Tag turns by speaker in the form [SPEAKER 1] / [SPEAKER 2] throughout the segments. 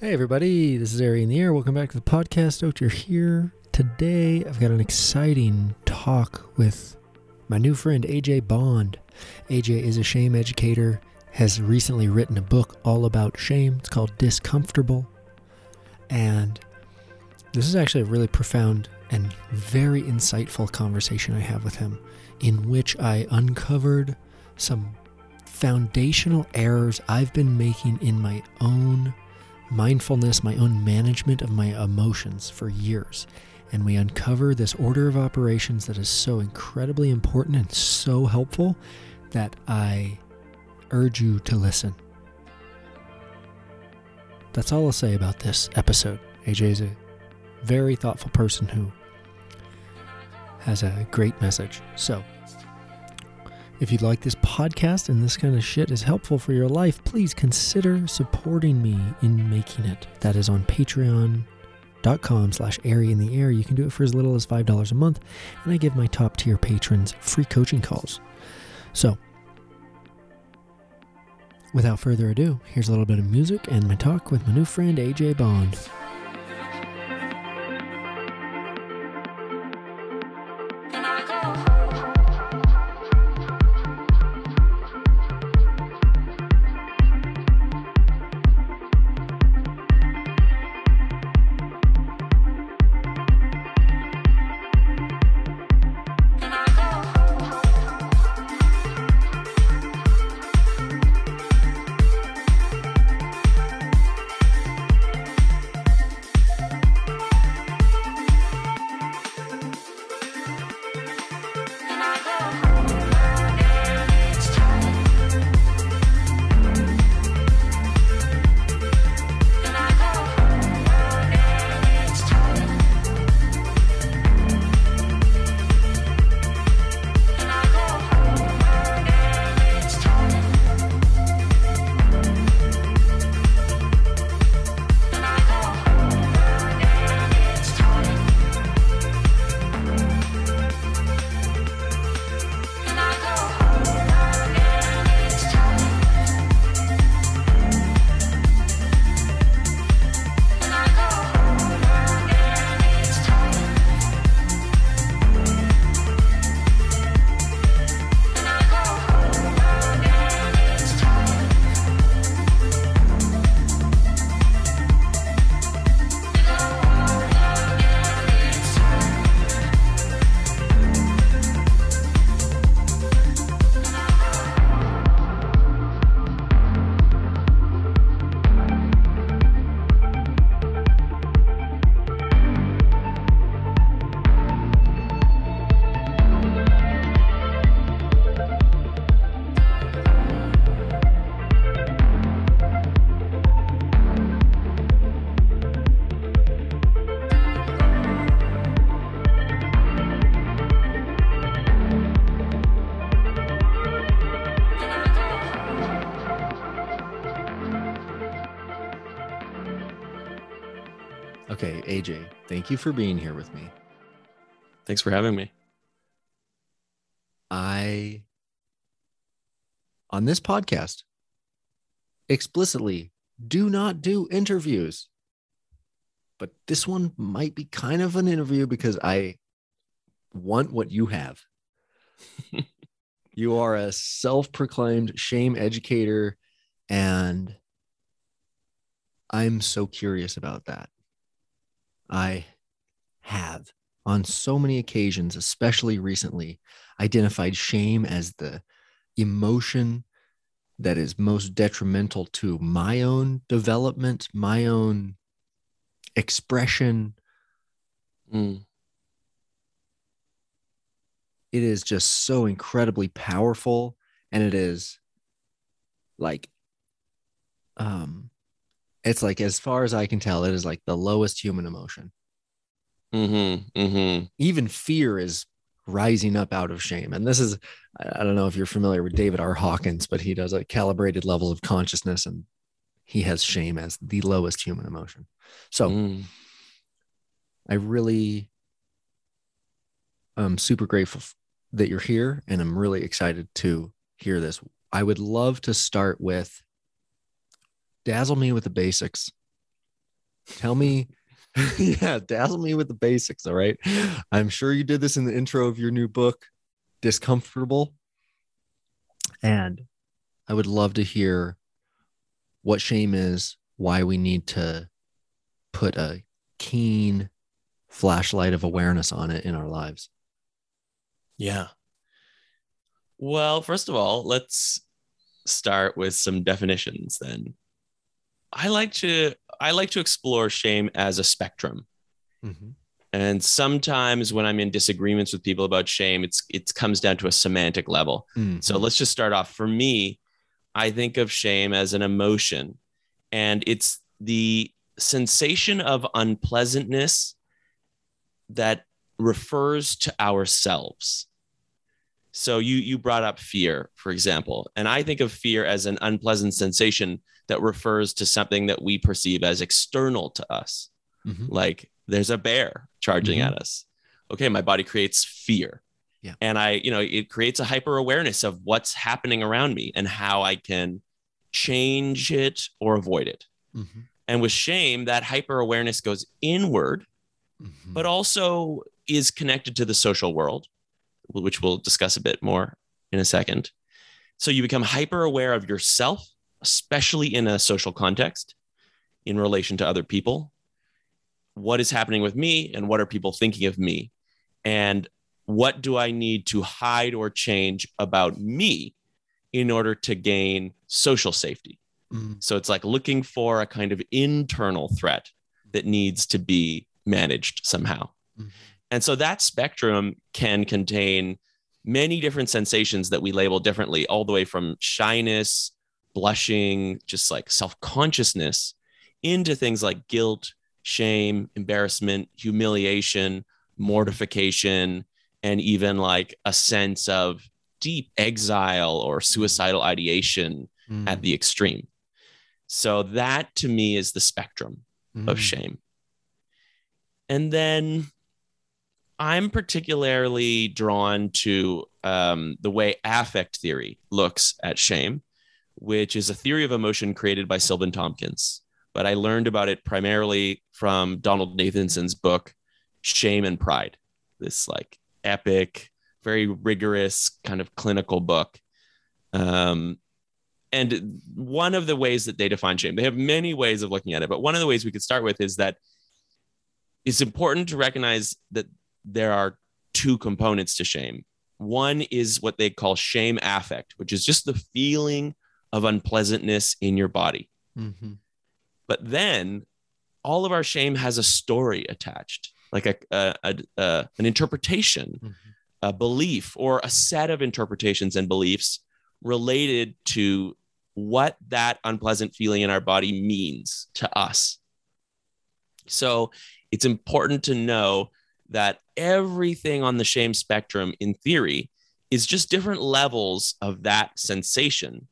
[SPEAKER 1] Hey, everybody, this is Ari in the Air. Welcome back to the podcast. You're here. Today, I've got an exciting talk with my new friend, AJ Bond. AJ is a shame educator, has recently written a book all about shame. It's called Discomfortable. And this is actually a really profound and very insightful conversation I have with him, in which I uncovered some foundational errors I've been making in my own mindfulness, my own management of my emotions for years. And we uncover this order of operations that is so incredibly important and so helpful that I urge you to listen. That's all I'll say about this episode. AJ is a very thoughtful person who has a great message. So, if you'd like this podcast and this kind of shit is helpful for your life, please consider supporting me in making it. That is on patreon.com slash airy in the air. You can do it for as little as $5 a month, and I give my top tier patrons free coaching calls. So, without further ado, here's a little bit of music and my talk with my new friend AJ Bond. Thank you for being here with me.
[SPEAKER 2] Thanks for having me.
[SPEAKER 1] I, on this podcast, explicitly do not do interviews. But this one might be kind of an interview because I want what you have. you are a self proclaimed shame educator, and I'm so curious about that. I have on so many occasions, especially recently, identified shame as the emotion that is most detrimental to my own development, my own expression.
[SPEAKER 2] Mm.
[SPEAKER 1] It is just so incredibly powerful. And it is like, um, it's like as far as I can tell, it is like the lowest human emotion.
[SPEAKER 2] Mm-hmm. Mm-hmm.
[SPEAKER 1] Even fear is rising up out of shame. And this is, I don't know if you're familiar with David R. Hawkins, but he does a calibrated level of consciousness and he has shame as the lowest human emotion. So
[SPEAKER 2] Mm.
[SPEAKER 1] I really—I'm super grateful that you're here and I'm really excited to hear this. I would love to start with dazzle me with the basics Tell me, yeah, dazzle me with the basics. All right. I'm sure you did this in the intro of your new book, Discomfortable. And I would love to hear what shame is, why we need to put a keen flashlight of awareness on it in our lives.
[SPEAKER 2] Yeah. Well, first of all, let's start with some definitions then. I like to I like to explore shame as a spectrum.
[SPEAKER 1] Mm-hmm.
[SPEAKER 2] And sometimes when I'm in disagreements with people about shame, it's it comes down to a semantic level.
[SPEAKER 1] Mm-hmm.
[SPEAKER 2] So let's just start off. For me, I think of shame as an emotion, and it's the sensation of unpleasantness that refers to ourselves. So you you brought up fear, for example, and I think of fear as an unpleasant sensation that refers to something that we perceive as external to us.
[SPEAKER 1] Mhm.
[SPEAKER 2] Like there's a bear charging
[SPEAKER 1] Mhm.
[SPEAKER 2] at us. Okay, my body creates fear.
[SPEAKER 1] Yeah.
[SPEAKER 2] And I, you know, it creates a hyper awareness of what's happening around me and how I can change it or avoid it.
[SPEAKER 1] Mhm.
[SPEAKER 2] And with shame, that hyper awareness goes inward,
[SPEAKER 1] Mhm.
[SPEAKER 2] but also is connected to the social world, which we'll discuss a bit more in a second. So you become hyper aware of yourself, especially in a social context, in relation to other people. What is happening with me, and what are people thinking of me? And what do I need to hide or change about me in order to gain social safety?
[SPEAKER 1] Mhm.
[SPEAKER 2] So it's like looking for a kind of internal threat that needs to be managed somehow.
[SPEAKER 1] Mhm.
[SPEAKER 2] And so that spectrum can contain many different sensations that we label differently, all the way from shyness, blushing, just like self consciousness, into things like guilt, shame, embarrassment, humiliation, mortification, and even like a sense of deep exile or suicidal ideation
[SPEAKER 1] Mm.
[SPEAKER 2] at the extreme. So that to me is the spectrum of
[SPEAKER 1] Mm.
[SPEAKER 2] shame. And then I'm particularly drawn to um, the way affect theory looks at shame, which is a theory of emotion created by Silvan Tomkins. But I learned about it primarily from Donald Nathanson's book, Shame and Pride, this like epic, very rigorous kind of clinical book. Um, and one of the ways that they define shame, they have many ways of looking at it, but one of the ways we could start with is that it's important to recognize that there are two components to shame. One is what they call shame affect, which is just the feeling of unpleasantness in your body.
[SPEAKER 1] Mhm.
[SPEAKER 2] But then all of our shame has a story attached, like a, a, a, a- an interpretation,
[SPEAKER 1] Mhm.
[SPEAKER 2] a belief, or a set of interpretations and beliefs related to what that unpleasant feeling in our body means to us. So it's important to know that everything on the shame spectrum, in theory, is just different levels of that sensation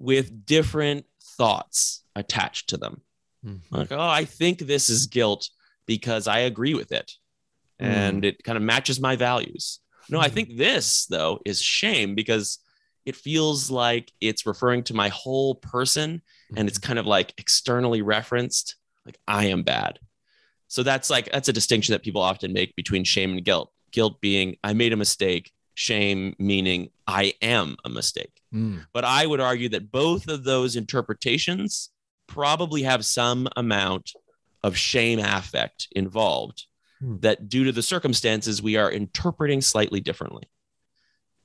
[SPEAKER 2] with different thoughts attached to them.
[SPEAKER 1] Mhm.
[SPEAKER 2] Like, oh, I think this is guilt because I agree with it and it kind of matches my values. No, I
[SPEAKER 1] Hmm.
[SPEAKER 2] think this, though, is shame because it feels like it's referring to my whole person and it's kind of like externally referenced, like I am bad. So that's like, that's a distinction that people often make between shame and guilt. Guilt being, I made a mistake, shame meaning, I am a mistake.
[SPEAKER 1] Mm.
[SPEAKER 2] But I would argue that both of those interpretations probably have some amount of shame affect involved
[SPEAKER 1] Hmm.
[SPEAKER 2] that due to the circumstances we are interpreting slightly differently.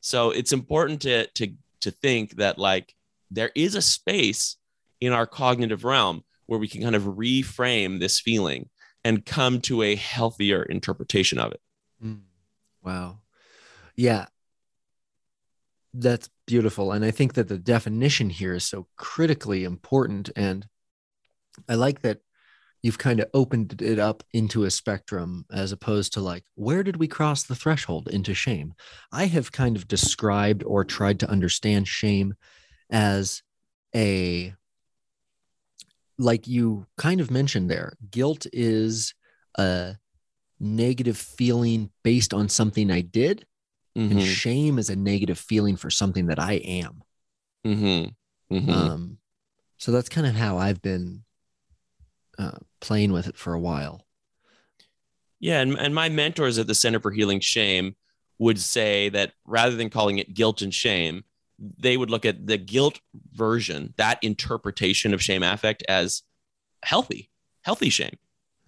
[SPEAKER 2] So it's important to to to think that like there is a space in our cognitive realm where we can kind of reframe this feeling and come to a healthier interpretation of it.
[SPEAKER 1] Mm. Wow. Yeah. That's beautiful. And I think that the definition here is so critically important. And I like that you've kind of opened it up into a spectrum as opposed to like, where did we cross the threshold into shame? I have kind of described or tried to understand shame as a, like you kind of mentioned there, guilt is a negative feeling based on something I did, and
[SPEAKER 2] Mhm,
[SPEAKER 1] shame is a negative feeling for something that I am.
[SPEAKER 2] mhm, mhm.
[SPEAKER 1] Um, so that's kind of how I've been uh, playing with it for a while.
[SPEAKER 2] Yeah, and, and my mentors at the Center for Healing Shame would say that rather than calling it guilt and shame, they would look at the guilt version, that interpretation of shame affect as healthy, healthy shame.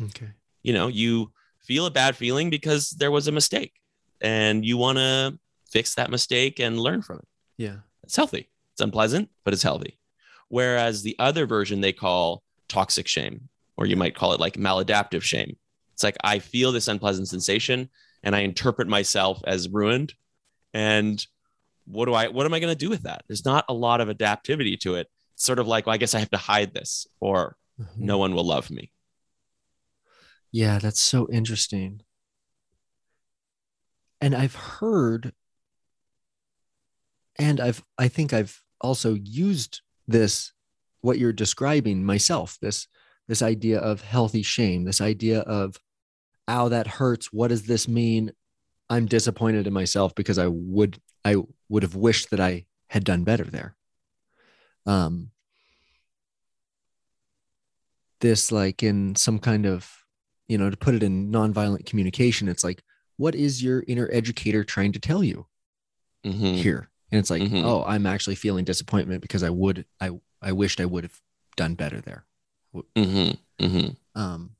[SPEAKER 1] Okay.
[SPEAKER 2] You know, you feel a bad feeling because there was a mistake and you want to fix that mistake and learn from it.
[SPEAKER 1] Yeah.
[SPEAKER 2] It's healthy. It's unpleasant, but it's healthy. Whereas the other version they call toxic shame, or you might call it like maladaptive shame. It's like I feel this unpleasant sensation and I interpret myself as ruined. And what do I what am I going to do with that? There's not a lot of adaptivity to it. It's sort of like, well, I guess I have to hide this or
[SPEAKER 1] Mhm.
[SPEAKER 2] no one will love me.
[SPEAKER 1] Yeah, that's so interesting. And I've heard and I've I think I've also used this what you're describing myself, this this idea of healthy shame, this idea of ow that hurts, what does this mean? I'm disappointed in myself because I would I would have wished that I had done better there. Um this like in some kind of you know to put it in nonviolent communication it's like what is your inner educator trying to tell you
[SPEAKER 2] Mhm.
[SPEAKER 1] here and it's like
[SPEAKER 2] Mhm.
[SPEAKER 1] oh i'm actually feeling disappointment because i would i i wished i would have done better there
[SPEAKER 2] Mhm. Mhm.
[SPEAKER 1] um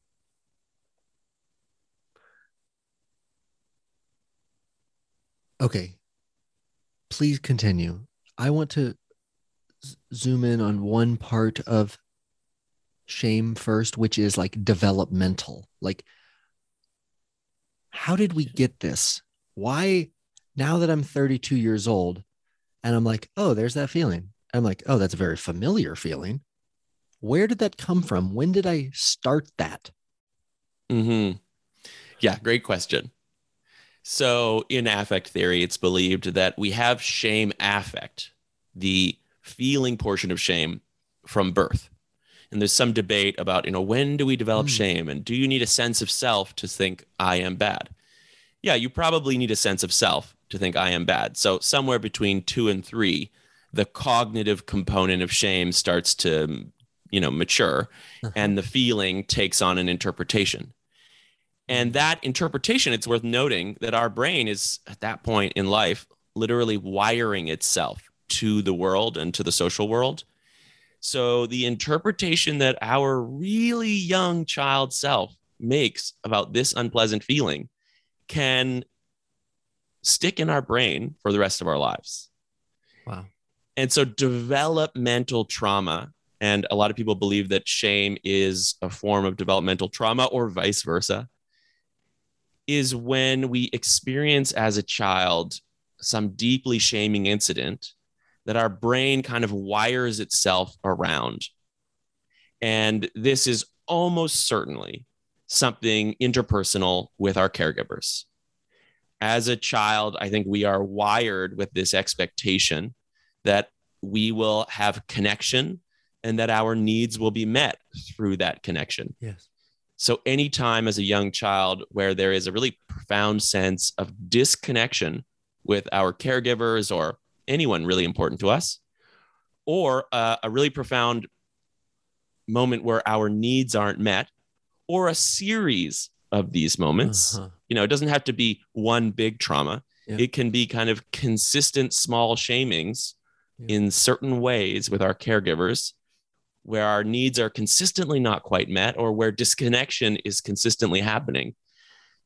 [SPEAKER 1] okay please continue i want to z- zoom in on one part of shame first which is like developmental like how did we get this? Why now that i'm 32 years old and i'm like oh there's that feeling. I'm like oh that's a very familiar feeling. Where did that come from? When did i start that?
[SPEAKER 2] Hmm Yeah, great question. So, in affect theory, it's believed that we have shame affect, the feeling portion of shame from birth. And there's some debate about, you know, when do we develop
[SPEAKER 1] Hmm.
[SPEAKER 2] shame and do you need a sense of self to think I am bad? Yeah, you probably need a sense of self to think I am bad. So, somewhere between two and three, the cognitive component of shame starts to, you know, mature and the feeling takes on an interpretation. And that interpretation, it's worth noting that our brain is at that point in life literally wiring itself to the world and to the social world. So the interpretation that our really young child self makes about this unpleasant feeling can stick in our brain for the rest of our lives.
[SPEAKER 1] wow
[SPEAKER 2] And so developmental trauma, and a lot of people believe that shame is a form of developmental trauma or vice versa, is when we experience as a child some deeply shaming incident that our brain kind of wires itself around. And this is almost certainly something interpersonal with our caregivers. As a child, I think we are wired with this expectation that we will have connection and that our needs will be met through that connection.
[SPEAKER 1] yes
[SPEAKER 2] So, anytime as a young child where there is a really profound sense of disconnection with our caregivers or anyone really important to us, or uh, a really profound moment where our needs aren't met, or a series of these moments,
[SPEAKER 1] Uh-huh.
[SPEAKER 2] you know, it doesn't have to be one big trauma.
[SPEAKER 1] Yeah.
[SPEAKER 2] It can be kind of consistent small shamings
[SPEAKER 1] Yeah.
[SPEAKER 2] in certain ways with our caregivers where our needs are consistently not quite met or where disconnection is consistently happening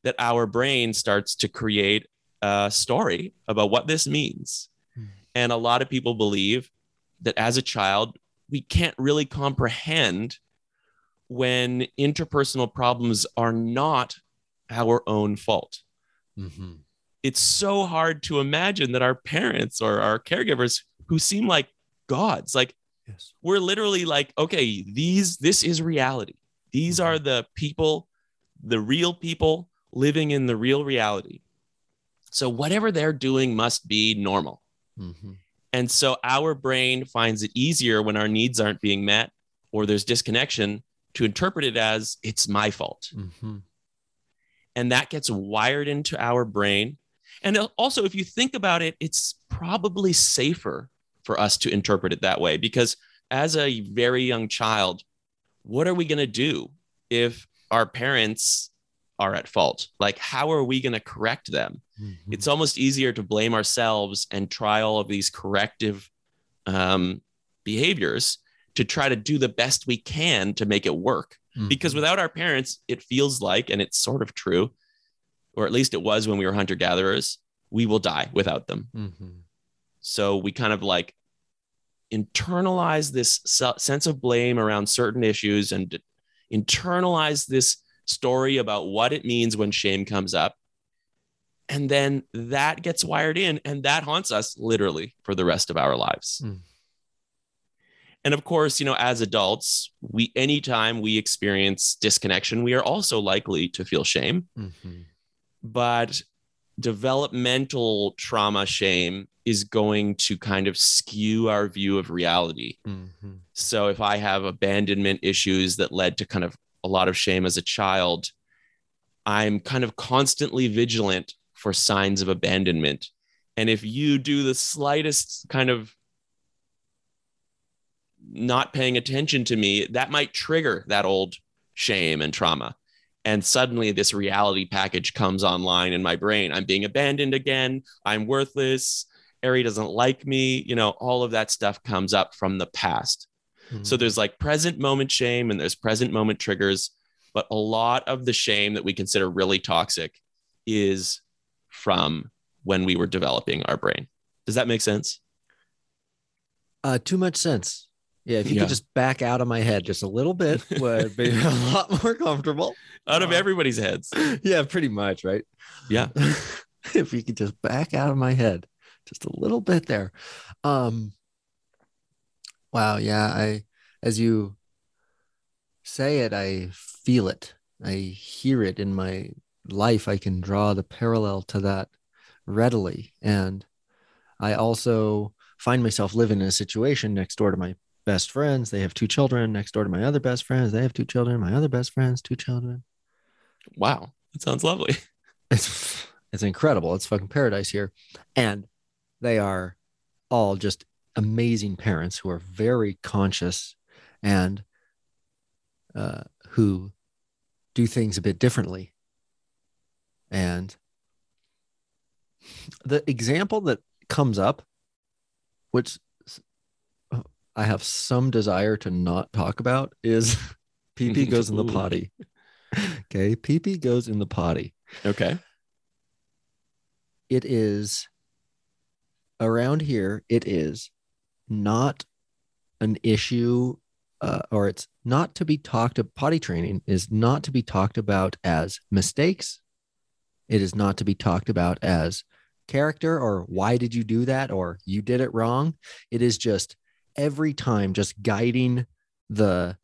[SPEAKER 2] that our brain starts to create a story about what this means. And a lot of people believe that as a child, we can't really comprehend when interpersonal problems are not our own fault.
[SPEAKER 1] Mhm.
[SPEAKER 2] it's so hard to imagine that our parents or our caregivers who seem like gods like
[SPEAKER 1] yes.
[SPEAKER 2] we're literally like okay these this is reality. These are the people the real people living in the real reality. So whatever they're doing must be normal
[SPEAKER 1] Mhm.
[SPEAKER 2] and so our brain finds it easier when our needs aren't being met or there's disconnection to interpret it as it's my fault
[SPEAKER 1] Mhm.
[SPEAKER 2] and that gets wired into our brain. And also, if you think about it, it's probably safer for us to interpret it that way because as a very young child, what are we going to do if our parents are at fault? Like, how are we going to correct them?
[SPEAKER 1] Mhm.
[SPEAKER 2] It's almost easier to blame ourselves and try all of these corrective um, behaviors to try to do the best we can to make it work. Because
[SPEAKER 1] Mhm.
[SPEAKER 2] without our parents, it feels like, and it's sort of true, or at least it was when we were hunter gatherers, we will die without them.
[SPEAKER 1] Mhm.
[SPEAKER 2] So we kind of like internalize this sense of blame around certain issues and internalize this story about what it means when shame comes up. And then that gets wired in and that haunts us literally for the rest of our lives.
[SPEAKER 1] Mm.
[SPEAKER 2] And of course, you know, as adults, we anytime we experience disconnection, we are also likely to feel shame
[SPEAKER 1] Mhm.
[SPEAKER 2] but developmental trauma shame is going to kind of skew our view of reality.
[SPEAKER 1] Mhm.
[SPEAKER 2] So if I have abandonment issues that led to kind of a lot of shame as a child, I'm kind of constantly vigilant for signs of abandonment. And if you do the slightest kind of not paying attention to me, that might trigger that old shame and trauma. And suddenly this reality package comes online in my brain. I'm being abandoned again. I'm worthless. Ari doesn't like me. You know, all of that stuff comes up from the past. So
[SPEAKER 1] Mhm.
[SPEAKER 2] there's like present moment shame and there's present moment triggers. But a lot of the shame that we consider really toxic is from when we were developing our brain. Does that make sense?
[SPEAKER 1] Uh, too much sense. Yeah, if you
[SPEAKER 2] Yeah.
[SPEAKER 1] could just back out of my head just a little bit, would be a lot more comfortable.
[SPEAKER 2] Out of
[SPEAKER 1] Uh,
[SPEAKER 2] everybody's heads.
[SPEAKER 1] yeah, pretty much, right?
[SPEAKER 2] Yeah.
[SPEAKER 1] if you could just back out of my head just a little bit there. Um wow, yeah, I as you say it, I feel it. I hear it in my life. I can draw the parallel to that readily. And I also find myself living in a situation next door to my best friends. They have two children next door to my other best friends. They have two children. My other best friends, two children
[SPEAKER 2] Wow. That sounds lovely.
[SPEAKER 1] it's it's incredible. It's fucking paradise here. And they are all just amazing parents who are very conscious and uh, who do things a bit differently. And the example that comes up, which I have some desire to not talk about, is PP goes in the potty. Okay, PP goes in the potty
[SPEAKER 2] Okay.
[SPEAKER 1] it is around here it is not an issue uh, or it's not to be talked about potty training is not to be talked about as mistakes it is not to be talked about as character or why did you do that or you did it wrong it is just every time just guiding the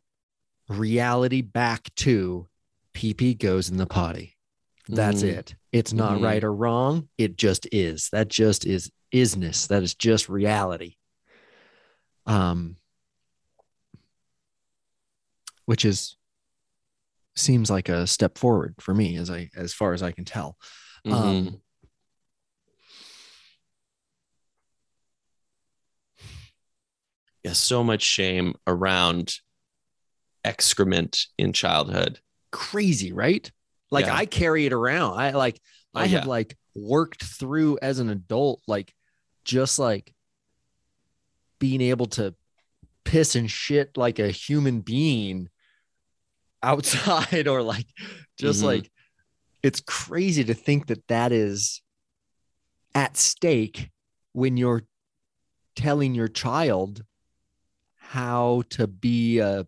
[SPEAKER 1] reality back to pp goes in the potty that's
[SPEAKER 2] Mm.
[SPEAKER 1] it. It's not
[SPEAKER 2] Mhm.
[SPEAKER 1] right or wrong. It just is. That just is isness. That is just reality. Um, which is seems like a step forward for me as I as far as I can tell.
[SPEAKER 2] Mhm.
[SPEAKER 1] Um,
[SPEAKER 2] yeah, so much shame around excrement in childhood.
[SPEAKER 1] crazy, right? Like
[SPEAKER 2] Yeah.
[SPEAKER 1] I carry it around. I like
[SPEAKER 2] Oh,
[SPEAKER 1] I have
[SPEAKER 2] yeah.
[SPEAKER 1] like worked through as an adult, like just like being able to piss and shit like a human being outside or like just
[SPEAKER 2] Mhm.
[SPEAKER 1] like it's crazy to think that that is at stake when you're telling your child how to be a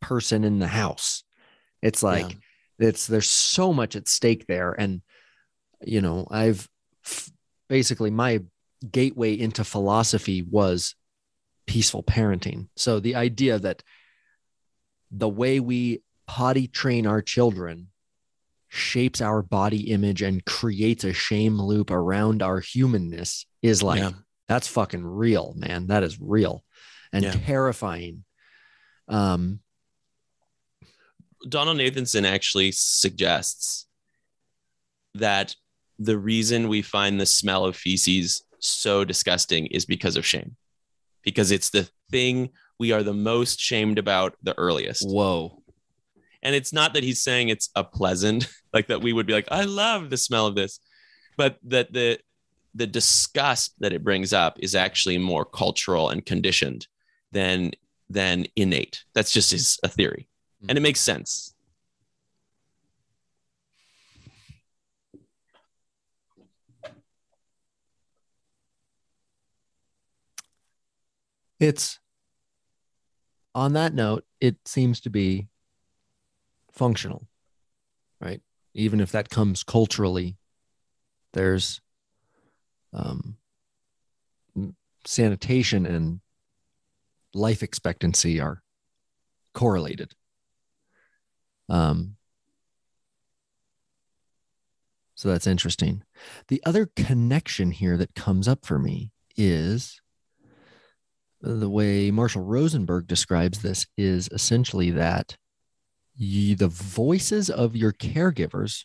[SPEAKER 1] person in the house it's like
[SPEAKER 2] Yeah.
[SPEAKER 1] it's there's so much at stake there and you know i've f- basically my gateway into philosophy was peaceful parenting so the idea that the way we potty train our children shapes our body image and creates a shame loop around our humanness is like
[SPEAKER 2] Yeah.
[SPEAKER 1] that's fucking real man that is real and
[SPEAKER 2] Yeah.
[SPEAKER 1] terrifying um
[SPEAKER 2] Donald Nathanson actually suggests that the reason we find the smell of feces so disgusting is because of shame, because it's the thing we are the most shamed about the earliest.
[SPEAKER 1] Whoa.
[SPEAKER 2] And it's not that he's saying it's a pleasant, like that we would be like, I love the smell of this, but that the the disgust that it brings up is actually more cultural and conditioned than than innate. That's just his a theory. And it makes sense.
[SPEAKER 1] It's on that note, it seems to be functional, right? Even if that comes culturally, there's um, sanitation and life expectancy are correlated. Um, so that's interesting. The other connection here that comes up for me is the way Marshall Rosenberg describes this is essentially that you, the voices of your caregivers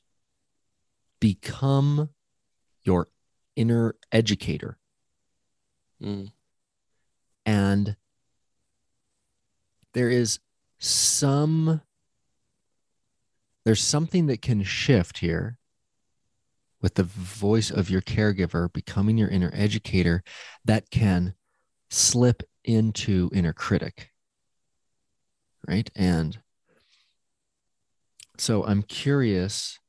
[SPEAKER 1] become your inner educator.
[SPEAKER 2] Mm.
[SPEAKER 1] And there is some, there's something that can shift here with the voice of your caregiver becoming your inner educator that can slip into inner critic. Right. And so I'm curious.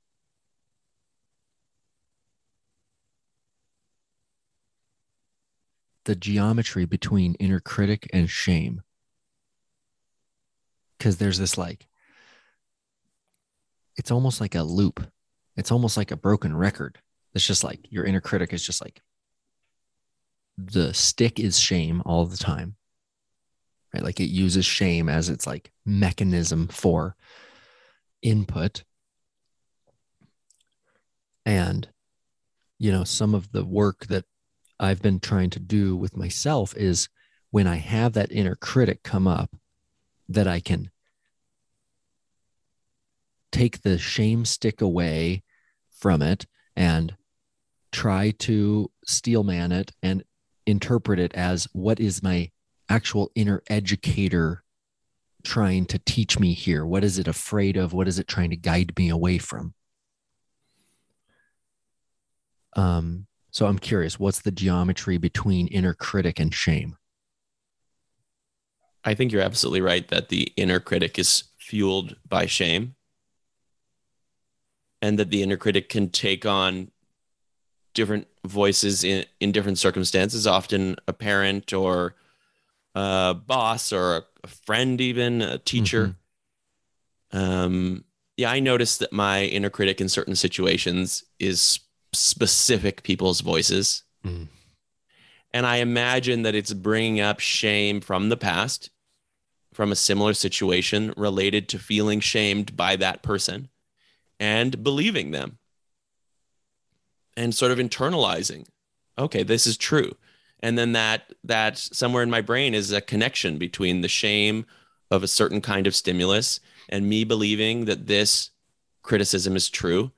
[SPEAKER 1] The geometry between inner critic and shame. Because there's this like, it's almost like a loop. It's almost like a broken record. It's just like your inner critic is just like the stick is shame all the time right? Like it uses shame as its like mechanism for input. And you know some of the work that i've been trying to do with myself is when i have that inner critic come up that i can take the shame stick away from it and try to steelman it and interpret it as what is my actual inner educator trying to teach me here? What is it afraid of? What is it trying to guide me away from? Um, so I'm curious, what's the geometry between inner critic and shame?
[SPEAKER 2] I think you're absolutely right that the inner critic is fueled by shame and that the inner critic can take on different voices in, in different circumstances, often a parent or a boss or a, a friend, even a teacher. Mm-hmm. Um, yeah, I noticed that my inner critic in certain situations is specific people's voices. Mm. And I imagine that it's bringing up shame from the past, from a similar situation related to feeling shamed by that person and believing them and sort of internalizing okay this is true. And then that that somewhere in my brain is a connection between the shame of a certain kind of stimulus and me believing that this criticism is true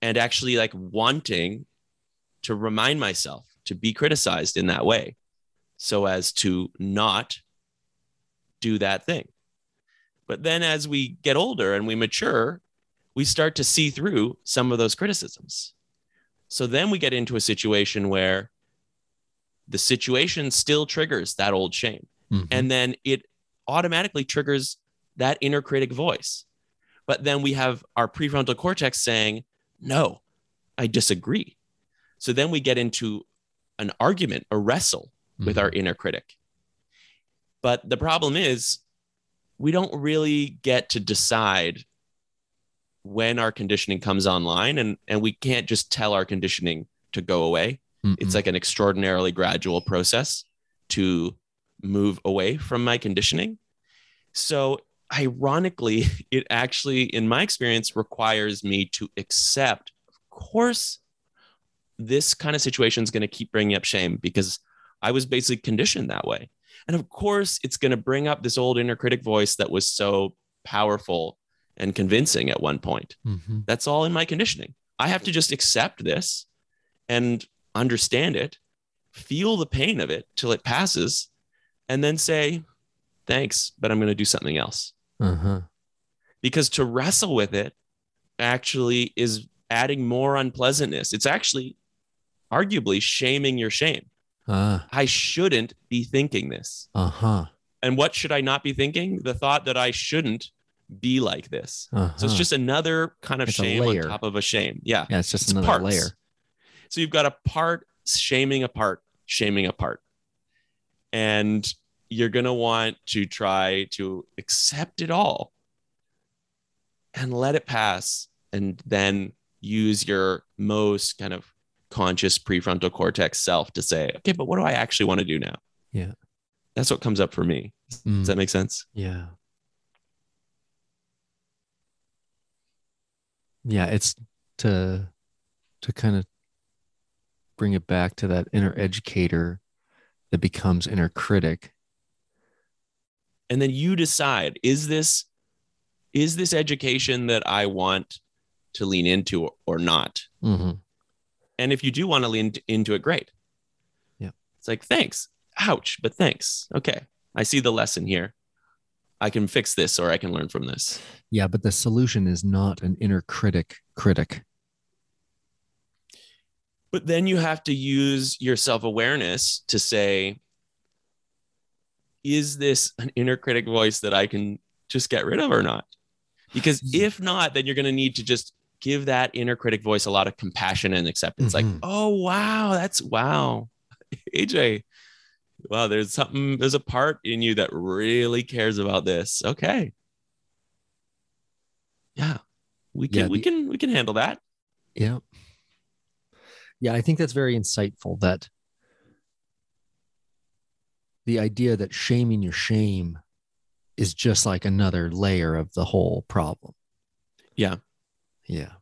[SPEAKER 2] and actually like wanting to remind myself to be criticized in that way so as to not do that thing. But then as we get older and we mature we start to see through some of those criticisms so then we get into a situation where the situation still triggers that old shame. Mm-hmm. And then it automatically triggers that inner critic voice. But then we have our prefrontal cortex saying, no, I disagree. So then we get into an argument, a wrestle mm-hmm. with our inner critic. But the problem is, we don't really get to decide when our conditioning comes online and and we can't just tell our conditioning to go away. Mm it's like an extraordinarily gradual process to move away from my conditioning. So ironically it actually in my experience requires me to accept of course this kind of situation is going to keep bringing up shame because i was basically conditioned that way. And of course it's going to bring up this old inner critic voice that was so powerful and convincing at one point. Mm-hmm. That's all in my conditioning. I have to just accept this and understand it, feel the pain of it till it passes, and then say, thanks, but I'm going to do something else.
[SPEAKER 1] Uh-huh.
[SPEAKER 2] Because to wrestle with it actually is adding more unpleasantness. It's actually arguably shaming your shame.
[SPEAKER 1] Ah.
[SPEAKER 2] I shouldn't be thinking this.
[SPEAKER 1] Uh-huh.
[SPEAKER 2] And what should I not be thinking? The thought that I shouldn't be like this.
[SPEAKER 1] Uh-huh.
[SPEAKER 2] So it's just another kind of
[SPEAKER 1] It's
[SPEAKER 2] shame on top of a shame. Yeah.
[SPEAKER 1] Yeah, it's just
[SPEAKER 2] It's
[SPEAKER 1] another
[SPEAKER 2] parts.
[SPEAKER 1] layer.
[SPEAKER 2] So you've got a part shaming a part, shaming a part. And you're going to want to try to accept it all and let it pass. And then use your most kind of conscious prefrontal cortex self to say, okay, but what do I actually want to do now?
[SPEAKER 1] Yeah.
[SPEAKER 2] That's what comes up for me.
[SPEAKER 1] Mm.
[SPEAKER 2] Does that make sense?
[SPEAKER 1] Yeah. Yeah, it's to to kind of bring it back to that inner educator that becomes inner critic.
[SPEAKER 2] and then you decide is this is this education that i want to lean into or not
[SPEAKER 1] Mm-hmm.
[SPEAKER 2] and if you do want to lean into it great
[SPEAKER 1] Yeah.
[SPEAKER 2] it's like thanks ouch but thanks okay i see the lesson here i can fix this or i can learn from this.
[SPEAKER 1] Yeah, but the solution is not an inner critic critic.
[SPEAKER 2] but then you have to use your self-awareness to say is this an inner critic voice that i can just get rid of or not? Because if not then you're going to need to just give that inner critic voice a lot of compassion and acceptance. Like
[SPEAKER 1] Mhm.
[SPEAKER 2] oh wow that's wow. Aj wow there's something there's a part in you that really cares about this okay yeah we can
[SPEAKER 1] Yeah,
[SPEAKER 2] we can we can handle that
[SPEAKER 1] Yeah. Yeah, I think that's very insightful that the idea that shaming your shame is just like another layer of the whole problem.
[SPEAKER 2] Yeah.
[SPEAKER 1] Yeah.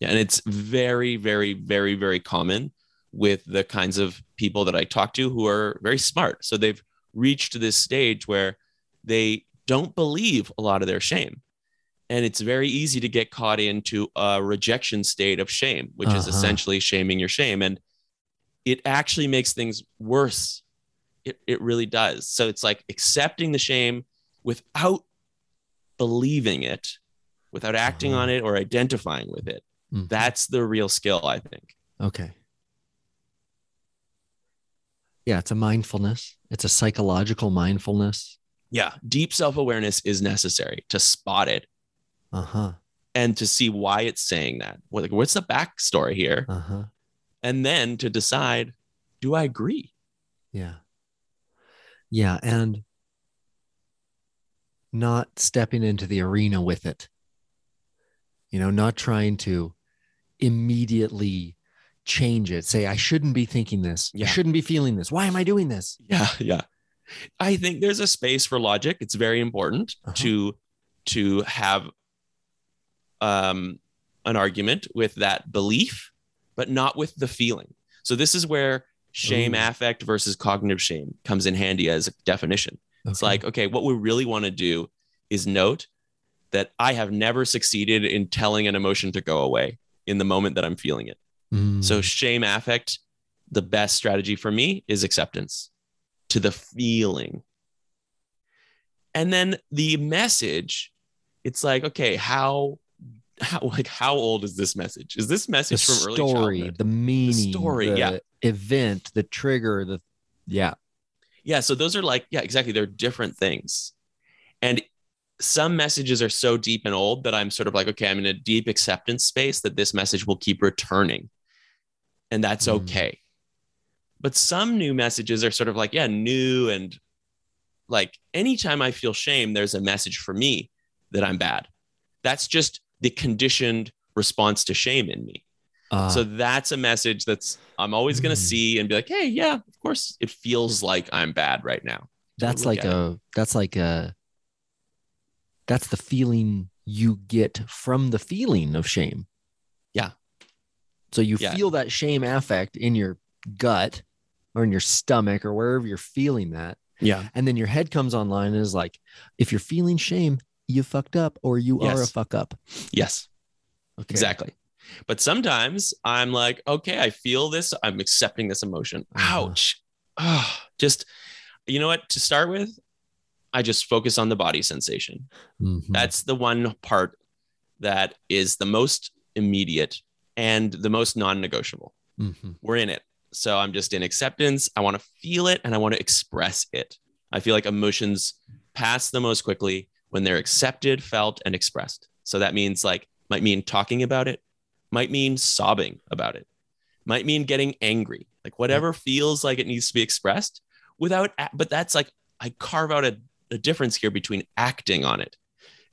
[SPEAKER 2] Yeah, and it's very, very, very, very common with the kinds of people that I talk to who are very smart. So they've reached this stage where they don't believe a lot of their shame. And it's very easy to get caught into a rejection state of shame, which is
[SPEAKER 1] Uh-huh.
[SPEAKER 2] essentially shaming your shame. And it actually makes things worse. It, it really does. So it's like accepting the shame without believing it, without acting
[SPEAKER 1] Uh-huh.
[SPEAKER 2] on it or identifying with it
[SPEAKER 1] Mhm.
[SPEAKER 2] that's the real skill i think
[SPEAKER 1] okay. Yeah, it's a mindfulness. It's a psychological mindfulness.
[SPEAKER 2] yeah deep self-awareness is necessary to spot it
[SPEAKER 1] Uh-huh.
[SPEAKER 2] and to see why it's saying that what, like, what's the backstory here
[SPEAKER 1] Uh-huh.
[SPEAKER 2] and then to decide do i agree
[SPEAKER 1] Yeah. Yeah. And not stepping into the arena with it. You know, not trying to immediately change it. Say, I shouldn't be thinking this.
[SPEAKER 2] Yeah.
[SPEAKER 1] I shouldn't be feeling this. Why am I doing this?
[SPEAKER 2] yeah yeah i think there's a space for logic it's very important
[SPEAKER 1] Uh-huh.
[SPEAKER 2] to to have um an argument with that belief but not with the feeling so this is where shame
[SPEAKER 1] Ooh.
[SPEAKER 2] affect versus cognitive shame comes in handy as a definition It's like, okay, what we really want to do is note that I have never succeeded in telling an emotion to go away in the moment that I'm feeling it.
[SPEAKER 1] Mm,
[SPEAKER 2] So, shame affect, the best strategy for me is acceptance to the feeling. And then the message, it's like, okay, how, how, like, how old is this message? Is this
[SPEAKER 1] the
[SPEAKER 2] message from early
[SPEAKER 1] story,
[SPEAKER 2] childhood?
[SPEAKER 1] the meaning, the
[SPEAKER 2] story,
[SPEAKER 1] the
[SPEAKER 2] yeah.
[SPEAKER 1] event, the trigger, the yeah.
[SPEAKER 2] Yeah. So those are like, yeah, exactly. They're different things. And some messages are so deep and old that I'm sort of like, okay, I'm in a deep acceptance space that this message will keep returning. And that's
[SPEAKER 1] Mm.
[SPEAKER 2] okay. But some new messages are sort of like, yeah, new. And like anytime I feel shame, there's a message for me that I'm bad. That's just the conditioned response to shame in me.
[SPEAKER 1] Uh,
[SPEAKER 2] So that's a message that's I'm always going to
[SPEAKER 1] Mm.
[SPEAKER 2] see and be like, hey, yeah, of course, it feels like I'm bad right now.
[SPEAKER 1] that's like a that's like a that's the feeling you get from the feeling of shame. So you
[SPEAKER 2] Yeah.
[SPEAKER 1] feel that shame affect in your gut or in your stomach or wherever you're feeling that
[SPEAKER 2] Yeah.
[SPEAKER 1] and then your head comes online and is like if you're feeling shame you fucked up or you are a fuck up
[SPEAKER 2] Yes,
[SPEAKER 1] okay
[SPEAKER 2] exactly. But sometimes I'm like, okay, I feel this. I'm accepting this emotion.
[SPEAKER 1] Uh-huh.
[SPEAKER 2] Ouch. Oh, just, you know what? To start with, I just focus on the body sensation.
[SPEAKER 1] Mhm.
[SPEAKER 2] That's the one part that is the most immediate and the most non-negotiable.
[SPEAKER 1] Mhm.
[SPEAKER 2] We're in it. So I'm just in acceptance. I want to feel it and I want to express it. I feel like emotions pass the most quickly when they're accepted, felt, and expressed. So that means like might mean talking about it, might mean sobbing about it, might mean getting angry, like whatever feels like it needs to be expressed without, but that's like I carve out a, a difference here between acting on it,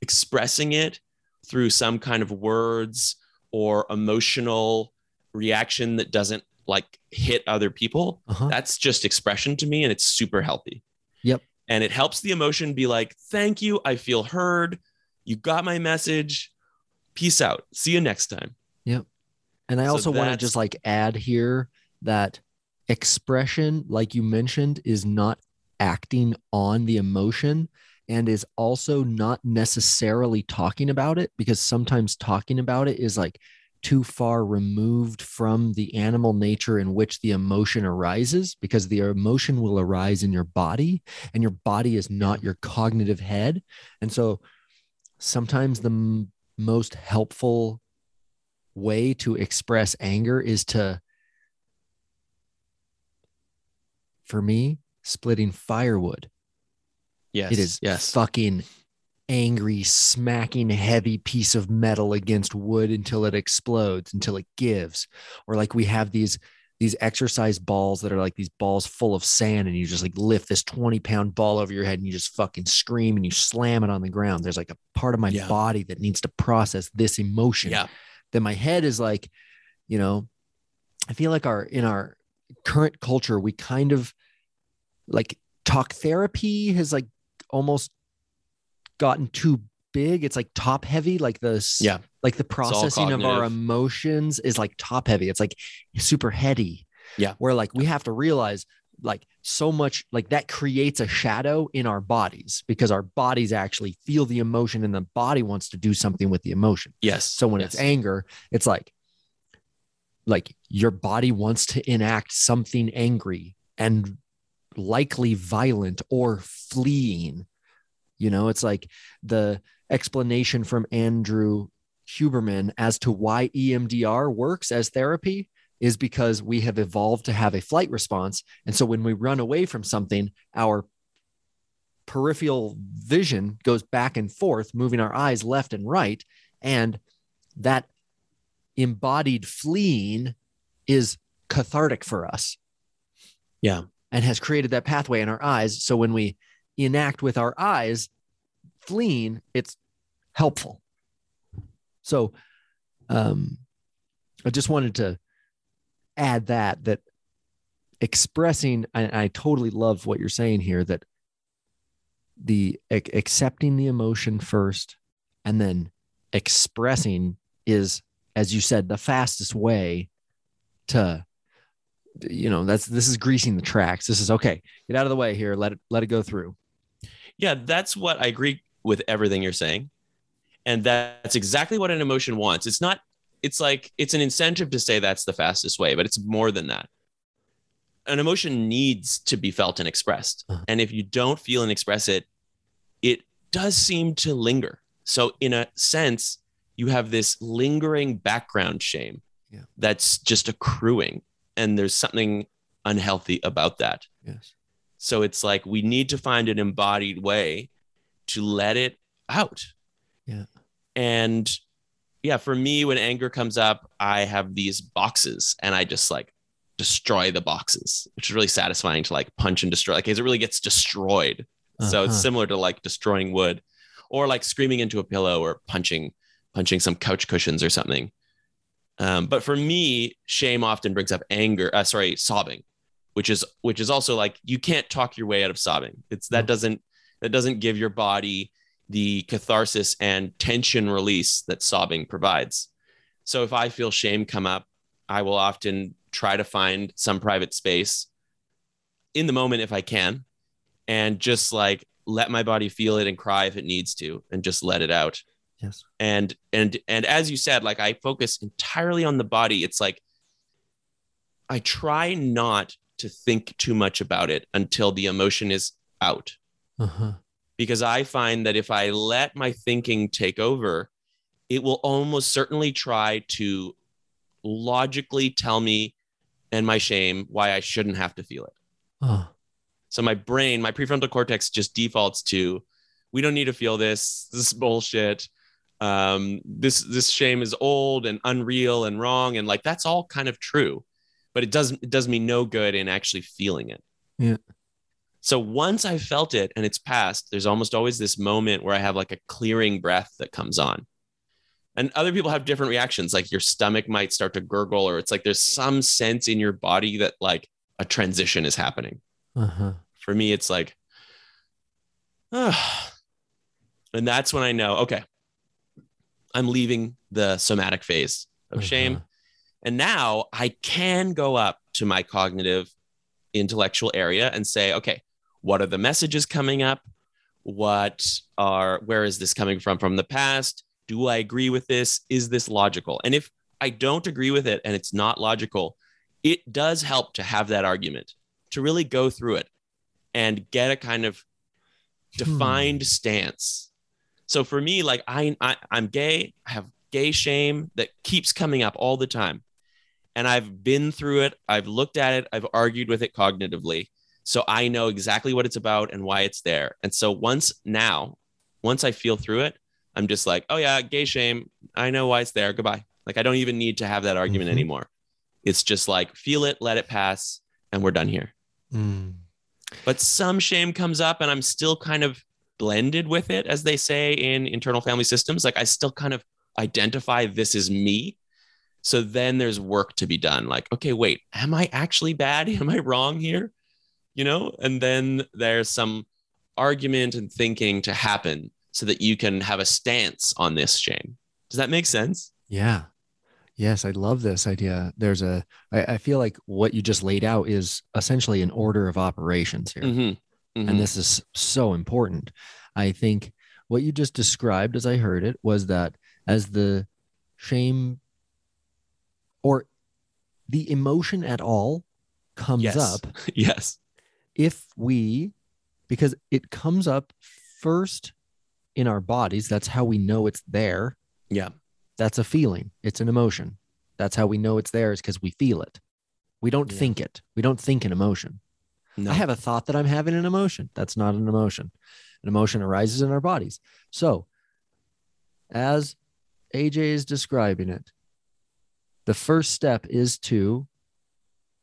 [SPEAKER 2] expressing it through some kind of words or emotional reaction that doesn't like hit other people
[SPEAKER 1] Uh-huh.
[SPEAKER 2] that's just expression to me and it's super healthy
[SPEAKER 1] Yep.
[SPEAKER 2] and it helps the emotion be like thank you i feel heard you got my message peace out see you next time Yep.
[SPEAKER 1] And I
[SPEAKER 2] So
[SPEAKER 1] also want to just like add here that expression, like you mentioned, is not acting on the emotion and is also not necessarily talking about it because sometimes talking about it is like too far removed from the animal nature in which the emotion arises because the emotion will arise in your body and your body is not your cognitive head. And so sometimes the m- most helpful way to express anger is to for me splitting firewood
[SPEAKER 2] yes
[SPEAKER 1] it is
[SPEAKER 2] yes.
[SPEAKER 1] fucking angry smacking heavy piece of metal against wood until it explodes until it gives. Or like we have these these exercise balls that are like these balls full of sand and you just like lift this 20 pound ball over your head and you just fucking scream and you slam it on the ground. There's like a part of my
[SPEAKER 2] Yeah.
[SPEAKER 1] body that needs to process this emotion.
[SPEAKER 2] Yeah.
[SPEAKER 1] Then my head is like you know i feel like our in our current culture we kind of like talk therapy has like almost gotten too big. It's like top heavy like the
[SPEAKER 2] Yeah.
[SPEAKER 1] like the processing of our emotions is like top heavy. It's like super heady.
[SPEAKER 2] Yeah.
[SPEAKER 1] where like we have to realize like so much like that creates a shadow in our bodies because our bodies actually feel the emotion and the body wants to do something with the emotion.
[SPEAKER 2] Yes.
[SPEAKER 1] So when it's anger, it's like like your body wants to enact something angry and likely violent or fleeing. You know, it's like the explanation from Andrew Huberman as to why EMDR works as therapy is because we have evolved to have a flight response. And so when we run away from something, our peripheral vision goes back and forth, moving our eyes left and right. And that embodied fleeing is cathartic for us.
[SPEAKER 2] Yeah.
[SPEAKER 1] And has created that pathway in our eyes. So when we enact with our eyes fleeing, it's helpful. So um, I just wanted to add that, that expressing, I, I totally love what you're saying here, that the ac- accepting the emotion first and then expressing is as you said the fastest way to you know that's this is greasing the tracks this is okay get out of the way here let it let it go through
[SPEAKER 2] Yeah, that's what I agree with everything you're saying. And that's exactly what an emotion wants. It's not, it's like, it's an incentive to say that's the fastest way, but it's more than that. An emotion needs to be felt and expressed.
[SPEAKER 1] Uh-huh.
[SPEAKER 2] And if you don't feel and express it, it does seem to linger. So, in a sense, you have this lingering background shame
[SPEAKER 1] Yeah.
[SPEAKER 2] that's just accruing. And there's something unhealthy about that.
[SPEAKER 1] yes
[SPEAKER 2] So it's like we need to find an embodied way to let it out.
[SPEAKER 1] Yeah.
[SPEAKER 2] And yeah, for me, when anger comes up, I have these boxes and I just like destroy the boxes, which is really satisfying to like punch and destroy. Like, it really gets destroyed. So it's
[SPEAKER 1] Uh-huh.
[SPEAKER 2] similar to like destroying wood or like screaming into a pillow or punching, punching some couch cushions or something. Um, but for me, shame often brings up anger, uh, sorry, sobbing which is which is also like you can't talk your way out of sobbing. It's that doesn't that doesn't give your body the catharsis and tension release that sobbing provides. So if i feel shame come up i will often try to find some private space in the moment if i can and just like let my body feel it and cry if it needs to and just let it out
[SPEAKER 1] yes
[SPEAKER 2] and and and as you said like i focus entirely on the body it's like i try not to think too much about it until the emotion is out
[SPEAKER 1] uh-huh
[SPEAKER 2] because I find that if I let my thinking take over, it will almost certainly try to logically tell me and my shame why I shouldn't have to feel it.
[SPEAKER 1] Oh,
[SPEAKER 2] So my brain, my prefrontal cortex just defaults to we don't need to feel this. This is bullshit. Um, this this shame is old and unreal and wrong. And like that's all kind of true. But it doesn't it does me no good in actually feeling it.
[SPEAKER 1] Yeah.
[SPEAKER 2] So once I've felt it and it's passed, there's almost always this moment where I have like a clearing breath that comes on. And other people have different reactions. Like your stomach might start to gurgle, or it's like there's some sense in your body that like a transition is happening
[SPEAKER 1] uh-huh.
[SPEAKER 2] for me it's like ah. and that's when i know okay i'm leaving the somatic phase of shame.
[SPEAKER 1] Uh-huh.
[SPEAKER 2] and now i can go up to my cognitive intellectual area and say okay what are the messages coming up? What are where is this coming from from the past? Do i agree with this? Is this logical? And if i don't agree with it and it's not logical it does help to have that argument to really go through it and get a kind of defined stance. So for me, like I, I I'm gay, I have gay shame that keeps coming up all the time. And I've been through it, I've looked at it, I've argued with it cognitively. So I know exactly what it's about and why it's there. And so once now, once I feel through it, I'm just like, oh yeah, gay shame. I know why it's there. Goodbye. Like I don't even need to have that argument
[SPEAKER 1] Mhm.
[SPEAKER 2] anymore. It's just like feel it, let it pass, and we're done here
[SPEAKER 1] Mm.
[SPEAKER 2] but some shame comes up and I'm still kind of blended with it, as they say in internal family systems. Like I still kind of identify this is me. So then there's work to be done. Like, okay, wait, am I actually bad? Am I wrong here? You know, and then there's some argument and thinking to happen so that you can have a stance on this shame. Does that make sense?
[SPEAKER 1] Yeah. Yes, I love this idea. There's a, I, I feel like what you just laid out is essentially an order of operations here.
[SPEAKER 2] Mhm. Mhm.
[SPEAKER 1] And this is so important. I think what you just described, as I heard it, was that as the shame or the emotion at all comes
[SPEAKER 2] Yes.
[SPEAKER 1] up,
[SPEAKER 2] yes.
[SPEAKER 1] if we, because it comes up first in our bodies, that's how we know it's there.
[SPEAKER 2] Yeah.
[SPEAKER 1] That's a feeling, it's an emotion. That's how we know it's there, is because we feel it. We don't
[SPEAKER 2] Yeah.
[SPEAKER 1] think it. We don't think an emotion.
[SPEAKER 2] No.
[SPEAKER 1] I have a thought that I'm having an emotion. That's not an emotion. An emotion arises in our bodies. So, as AJ is describing it, the first step is to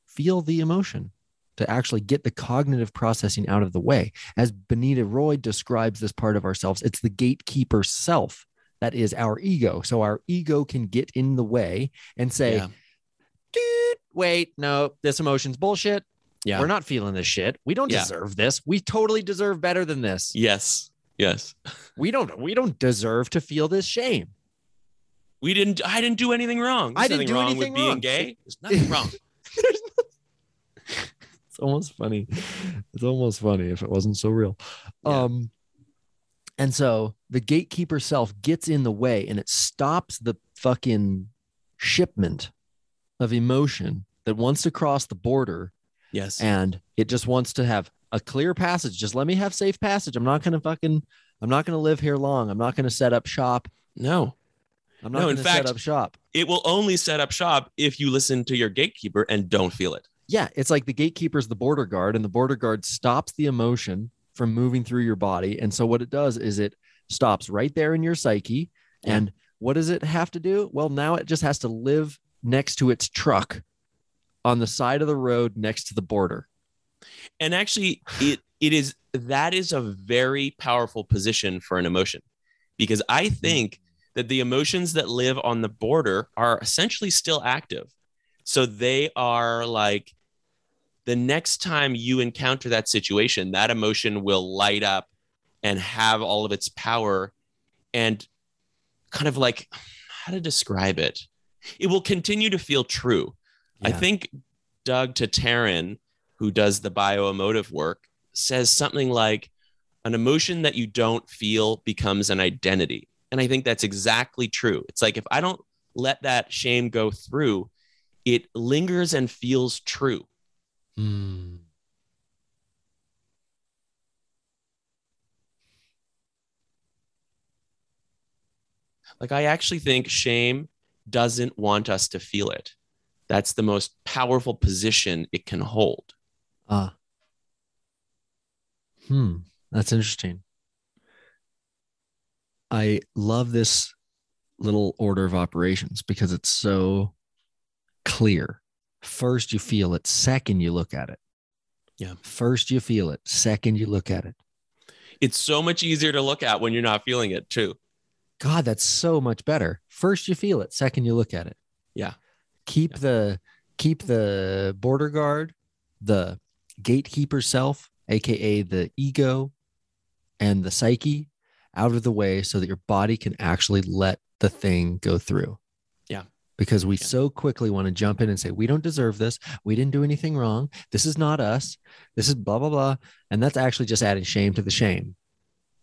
[SPEAKER 1] feel the emotion, to actually get the cognitive processing out of the way. As Bonnitta Roy describes this part of ourselves, it's the gatekeeper self that is our ego. So, our ego can get in the way and say,
[SPEAKER 2] yeah.
[SPEAKER 1] dude, wait, no, this emotion's bullshit.
[SPEAKER 2] Yeah.
[SPEAKER 1] We're not feeling this shit. We don't
[SPEAKER 2] Yeah.
[SPEAKER 1] deserve this. We totally deserve better than this.
[SPEAKER 2] Yes. Yes.
[SPEAKER 1] We don't we don't deserve to feel this shame.
[SPEAKER 2] We didn't. I didn't do anything wrong.
[SPEAKER 1] I didn't do
[SPEAKER 2] wrong
[SPEAKER 1] anything
[SPEAKER 2] with being gay. There's nothing wrong.
[SPEAKER 1] It's almost funny. It's almost funny if it wasn't so real.
[SPEAKER 2] Yeah.
[SPEAKER 1] Um and so the gatekeeper self gets in the way and it stops the fucking shipment of emotion that wants to cross the border
[SPEAKER 2] Yes.
[SPEAKER 1] and it just wants to have a clear passage. Just let me have safe passage. I'm not going to fucking, I'm not going to live here long. I'm not going to set up shop.
[SPEAKER 2] no,
[SPEAKER 1] I'm not
[SPEAKER 2] No,
[SPEAKER 1] going
[SPEAKER 2] in
[SPEAKER 1] to set
[SPEAKER 2] fact-
[SPEAKER 1] up shop.
[SPEAKER 2] it will only set up shop if you listen to your gatekeeper and don't feel it.
[SPEAKER 1] Yeah, it's like the gatekeeper's the border guard, and the border guard stops the emotion from moving through your body. And so what it does is it stops right there in your psyche.
[SPEAKER 2] Yeah.
[SPEAKER 1] And what does it have to do? Well, now it just has to live next to its truck on the side of the road next to the border.
[SPEAKER 2] And actually, it it is that is a very powerful position for an emotion, because I mm-hmm. think that the emotions that live on the border are essentially still active. So they are like the next time you encounter that situation, that emotion will light up and have all of its power and kind of like how to describe it. It will continue to feel true. I think Doug Tataryn, who does the bioemotive work, says something like, an emotion that you don't feel becomes an identity. And I think that's exactly true. It's like if I don't let that shame go through, it lingers and feels true.
[SPEAKER 1] Mm.
[SPEAKER 2] Like, I actually think shame doesn't want us to feel it. That's the most powerful position it can hold.
[SPEAKER 1] Ah. Hmm. That's interesting. I love this little order of operations because it's so clear. First, you feel it. Second, you look at it.
[SPEAKER 2] Yeah.
[SPEAKER 1] First, you feel it. Second, you look at it.
[SPEAKER 2] It's so much easier to look at when you're not feeling it, too.
[SPEAKER 1] God, that's so much better. First, you feel it. Second, you look at it.
[SPEAKER 2] Yeah.
[SPEAKER 1] Keep
[SPEAKER 2] Yeah.
[SPEAKER 1] the keep the border guard, the gatekeeper self, aka the ego, and the psyche out of the way so that your body can actually let the thing go through.
[SPEAKER 2] Yeah.
[SPEAKER 1] Because we
[SPEAKER 2] Yeah.
[SPEAKER 1] so quickly want to jump in and say, we don't deserve this. We didn't do anything wrong. This is not us. This is blah, blah, blah. And that's actually just adding shame to the shame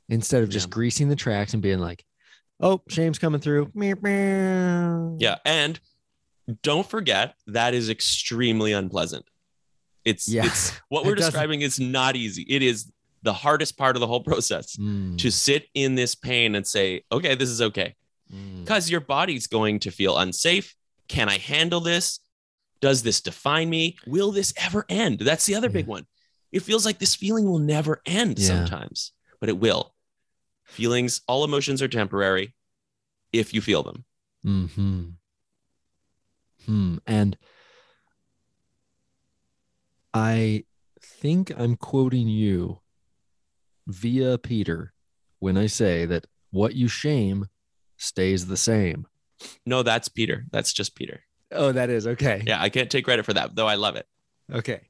[SPEAKER 1] instead of just
[SPEAKER 2] Yeah.
[SPEAKER 1] greasing the tracks and being like, oh, shame's coming through.
[SPEAKER 2] Yeah. And don't forget that is extremely unpleasant. It's,
[SPEAKER 1] Yeah.
[SPEAKER 2] it's what we're
[SPEAKER 1] doesn't-
[SPEAKER 2] describing is not easy. It is the hardest part of the whole process
[SPEAKER 1] Mm,
[SPEAKER 2] to sit in this pain and say, okay, this is okay.
[SPEAKER 1] mm.
[SPEAKER 2] Because your body's going to feel unsafe. Can I handle this? Does this define me? Will this ever end? That's the other big one. It feels like this feeling will never end
[SPEAKER 1] Yeah.
[SPEAKER 2] sometimes, but it will. Feelings, all emotions are temporary if you feel them.
[SPEAKER 1] Hmm. Hmm. And I think I'm quoting you via Peter when I say that what you shame stays the same.
[SPEAKER 2] No, that's Peter. That's just Peter.
[SPEAKER 1] Oh, that is okay.
[SPEAKER 2] Yeah, I can't take credit for that, though I love it.
[SPEAKER 1] Okay.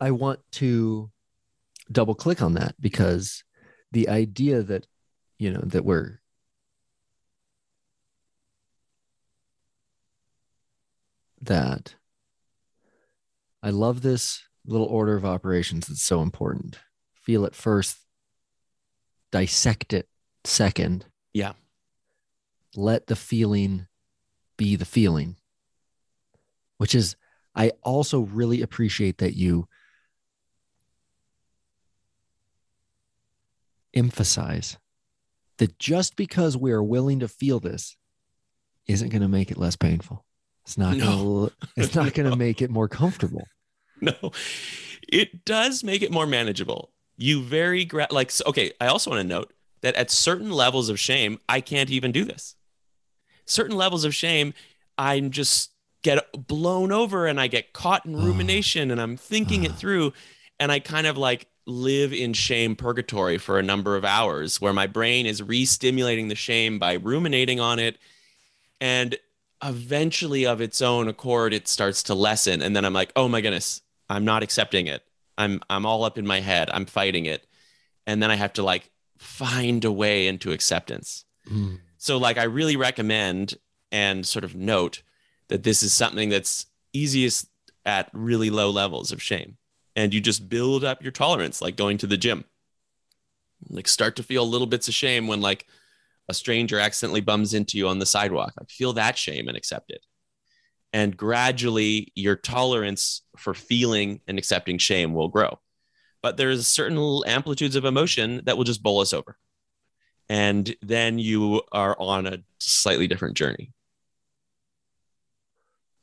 [SPEAKER 1] I want to double click on that because the idea that, you know, that we're that I love this little order of operations that's so important. Feel it first, dissect it second.
[SPEAKER 2] Yeah.
[SPEAKER 1] Let the feeling be the feeling, which is, I also really appreciate that you emphasize that just because we are willing to feel this isn't going to make it less painful. It's not
[SPEAKER 2] No.
[SPEAKER 1] going to it's not going
[SPEAKER 2] No.
[SPEAKER 1] to make it more comfortable.
[SPEAKER 2] No, it does make it more manageable. You very gra- like okay. I also want to note that at certain levels of shame, I can't even do this. Certain levels of shame, I'm just get blown over and I get caught in
[SPEAKER 1] Ah.
[SPEAKER 2] rumination and I'm thinking it
[SPEAKER 1] Ah.
[SPEAKER 2] through and I kind of like live in shame purgatory for a number of hours where my brain is re-stimulating the shame by ruminating on it and eventually of its own accord it starts to lessen. And then i'm like oh my goodness i'm not accepting it. I'm i'm all up in my head. I'm fighting it. And then i have to like find a way into acceptance.
[SPEAKER 1] Mm.
[SPEAKER 2] so like i really recommend and sort of note that this is something that's easiest at really low levels of shame. And you just build up your tolerance like going to the gym. Like start to feel little bits of shame when like a stranger accidentally bums into you on the sidewalk. Like feel that shame and accept it. And gradually your tolerance for feeling and accepting shame will grow. But there's certain amplitudes of emotion that will just bowl us over. And then you are on a slightly different journey.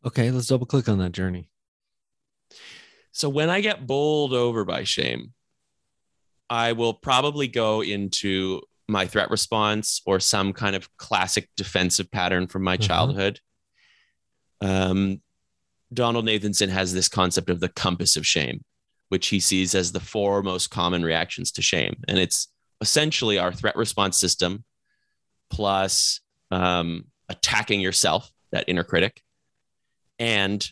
[SPEAKER 1] Okay, let's double click on that journey.
[SPEAKER 2] So when I get bowled over by shame, I will probably go into my threat response or some kind of classic defensive pattern from my
[SPEAKER 1] Mhm.
[SPEAKER 2] childhood. Um, Donald Nathanson has this concept of the compass of shame, which he sees as the four most common reactions to shame. And it's essentially our threat response system plus um, attacking yourself, that inner critic, and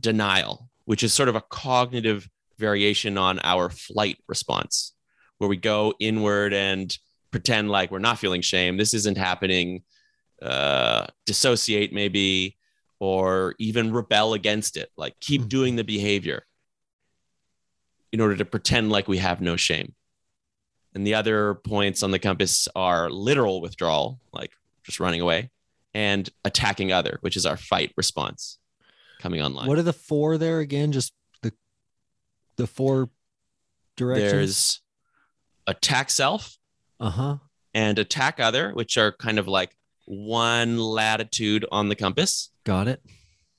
[SPEAKER 2] denial, which is sort of a cognitive variation on our flight response, where we go inward and pretend like we're not feeling shame. This isn't happening. Uh, dissociate, maybe, or even rebel against it, like keep
[SPEAKER 1] Mhm.
[SPEAKER 2] doing the behavior in order to pretend like we have no shame. And the other points on the compass are literal withdrawal, like just running away, and attacking other, which is our fight response coming online.
[SPEAKER 1] What are the four there again? Just the the four directions.
[SPEAKER 2] There's attack self,
[SPEAKER 1] uh huh.
[SPEAKER 2] and attack other, which are kind of like one latitude on the compass.
[SPEAKER 1] Got it.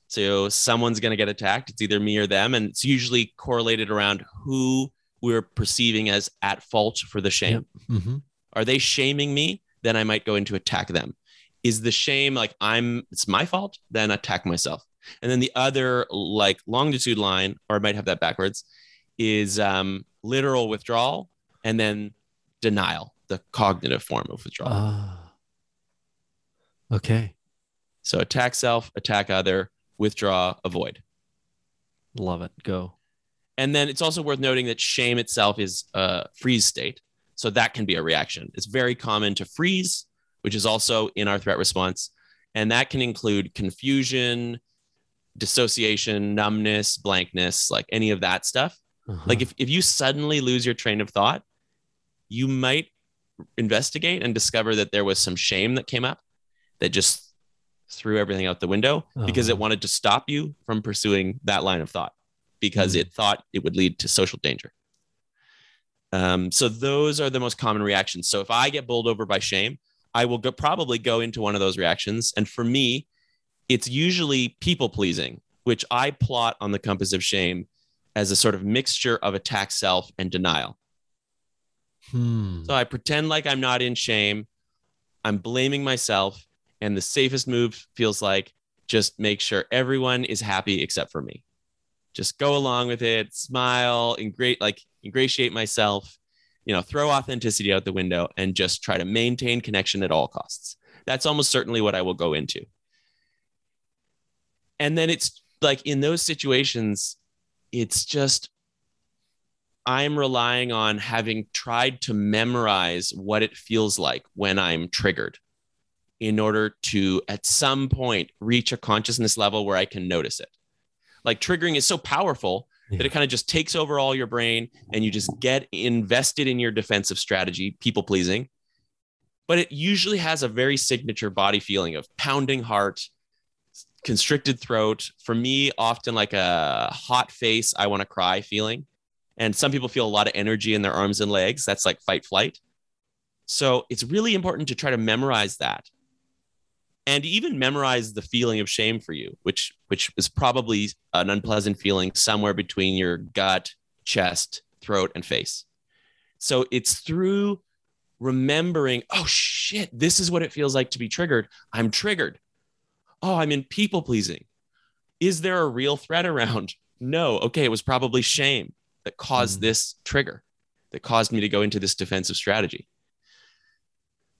[SPEAKER 2] So someone's going to get attacked. It's either me or them. And it's usually correlated around who we're perceiving as at fault for the shame.
[SPEAKER 1] Yep. hmm
[SPEAKER 2] Are they shaming me? Then I might go into attack them. Is the shame like I'm, it's my fault? Then attack myself. And then the other like longitude line, or I might have that backwards, is um, literal withdrawal and then denial, the cognitive form of withdrawal.
[SPEAKER 1] Ah. okay.
[SPEAKER 2] so attack self, attack other, withdraw, avoid.
[SPEAKER 1] Love it. Go.
[SPEAKER 2] And then it's also worth noting that shame itself is a freeze state. So that can be a reaction. It's very common to freeze, which is also in our threat response. And that can include confusion, dissociation, numbness, blankness, like any of that stuff.
[SPEAKER 1] Uh-huh.
[SPEAKER 2] Like if, if you suddenly lose your train of thought, you might investigate and discover that there was some shame that came up that just threw everything out the window because it wanted to stop you from pursuing that line of thought because
[SPEAKER 1] Mhm.
[SPEAKER 2] it thought it would lead to social danger. Um, so those are the most common reactions. So if I get bowled over by shame, I will go, probably go into one of those reactions. And for me, it's usually people pleasing, which I plot on the compass of shame as a sort of mixture of attack self and denial.
[SPEAKER 1] Hmm.
[SPEAKER 2] So I pretend like I'm not in shame. I'm blaming myself. And the safest move feels like just make sure everyone is happy except for me. Just go along with it, smile, ingrate, like ingratiate myself, you know, throw authenticity out the window and just try to maintain connection at all costs. That's almost certainly what I will go into. And then it's like in those situations, it's just I'm relying on having tried to memorize what it feels like when I'm triggered in order to, at some point, reach a consciousness level where I can notice it. Like triggering is so powerful that it kind of just takes over all your brain and you just get invested in your defensive strategy, people pleasing. But it usually has a very signature body feeling of pounding heart, constricted throat. For me, often like a hot face, I want to cry feeling. And some people feel a lot of energy in their arms and legs. That's like fight flight. So it's really important to try to memorize that and even memorize the feeling of shame for you, which which is probably an unpleasant feeling somewhere between your gut, chest, throat, and face. So it's through remembering, oh shit, this is what it feels like to be triggered. I'm triggered. Oh, I'm in people pleasing. Is there a real threat around? No. Okay, it was probably shame that caused
[SPEAKER 1] Mhm.
[SPEAKER 2] this trigger, that caused me to go into this defensive strategy.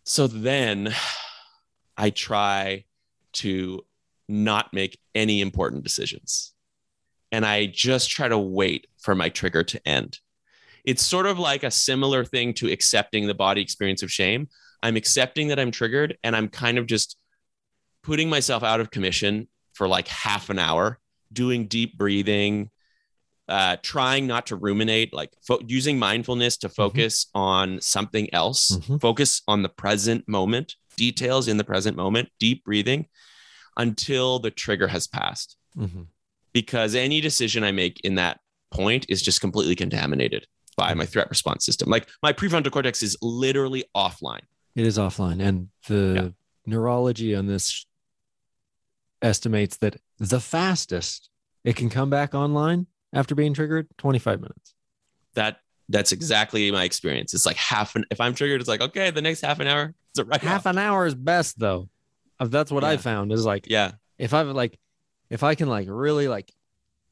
[SPEAKER 2] So then I try to not make any important decisions. And I just try to wait for my trigger to end. It's sort of like a similar thing to accepting the body experience of shame. I'm accepting that I'm triggered and I'm kind of just putting myself out of commission for like half an hour, doing deep breathing, uh, trying not to ruminate, like fo- using mindfulness to focus on something else,
[SPEAKER 1] Mhm.
[SPEAKER 2] focus on the present moment, details in the present moment, deep breathing until the trigger has passed.
[SPEAKER 1] Mhm.
[SPEAKER 2] Because any decision I make in that point is just completely contaminated by my threat response system. Like my prefrontal cortex is literally offline.
[SPEAKER 1] It is offline, and the
[SPEAKER 2] Yeah.
[SPEAKER 1] neurology on this estimates that the fastest it can come back online after being triggered 25 minutes.
[SPEAKER 2] That that's exactly my experience. It's like half an if I'm triggered, it's like, okay, the next half an hour, it's a right
[SPEAKER 1] Half an hour is best though. Uh, That's what I found is like
[SPEAKER 2] Yeah.
[SPEAKER 1] if I've like if I can like really like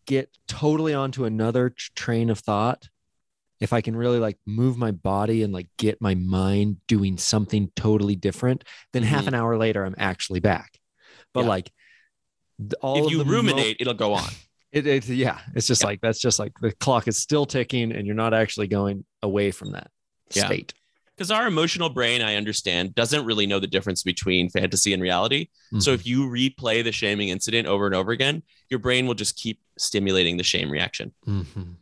[SPEAKER 1] get totally onto another train of thought, if I can really like move my body and like get my mind doing something totally different, then half
[SPEAKER 2] Mhm.
[SPEAKER 1] an hour later I'm actually back. But
[SPEAKER 2] Yeah.
[SPEAKER 1] like all
[SPEAKER 2] if
[SPEAKER 1] of
[SPEAKER 2] you
[SPEAKER 1] the mo-
[SPEAKER 2] ruminate, it'll go on.
[SPEAKER 1] It, it yeah, it's just
[SPEAKER 2] Yeah.
[SPEAKER 1] like that's just like the clock is still ticking and you're not actually going away from that
[SPEAKER 2] Yeah.
[SPEAKER 1] state.
[SPEAKER 2] Because our emotional brain, I understand, doesn't really know the difference between fantasy and reality. So
[SPEAKER 1] Mhm.
[SPEAKER 2] if you replay the shaming incident over and over again, your brain will just keep stimulating the shame reaction.
[SPEAKER 1] Mhm.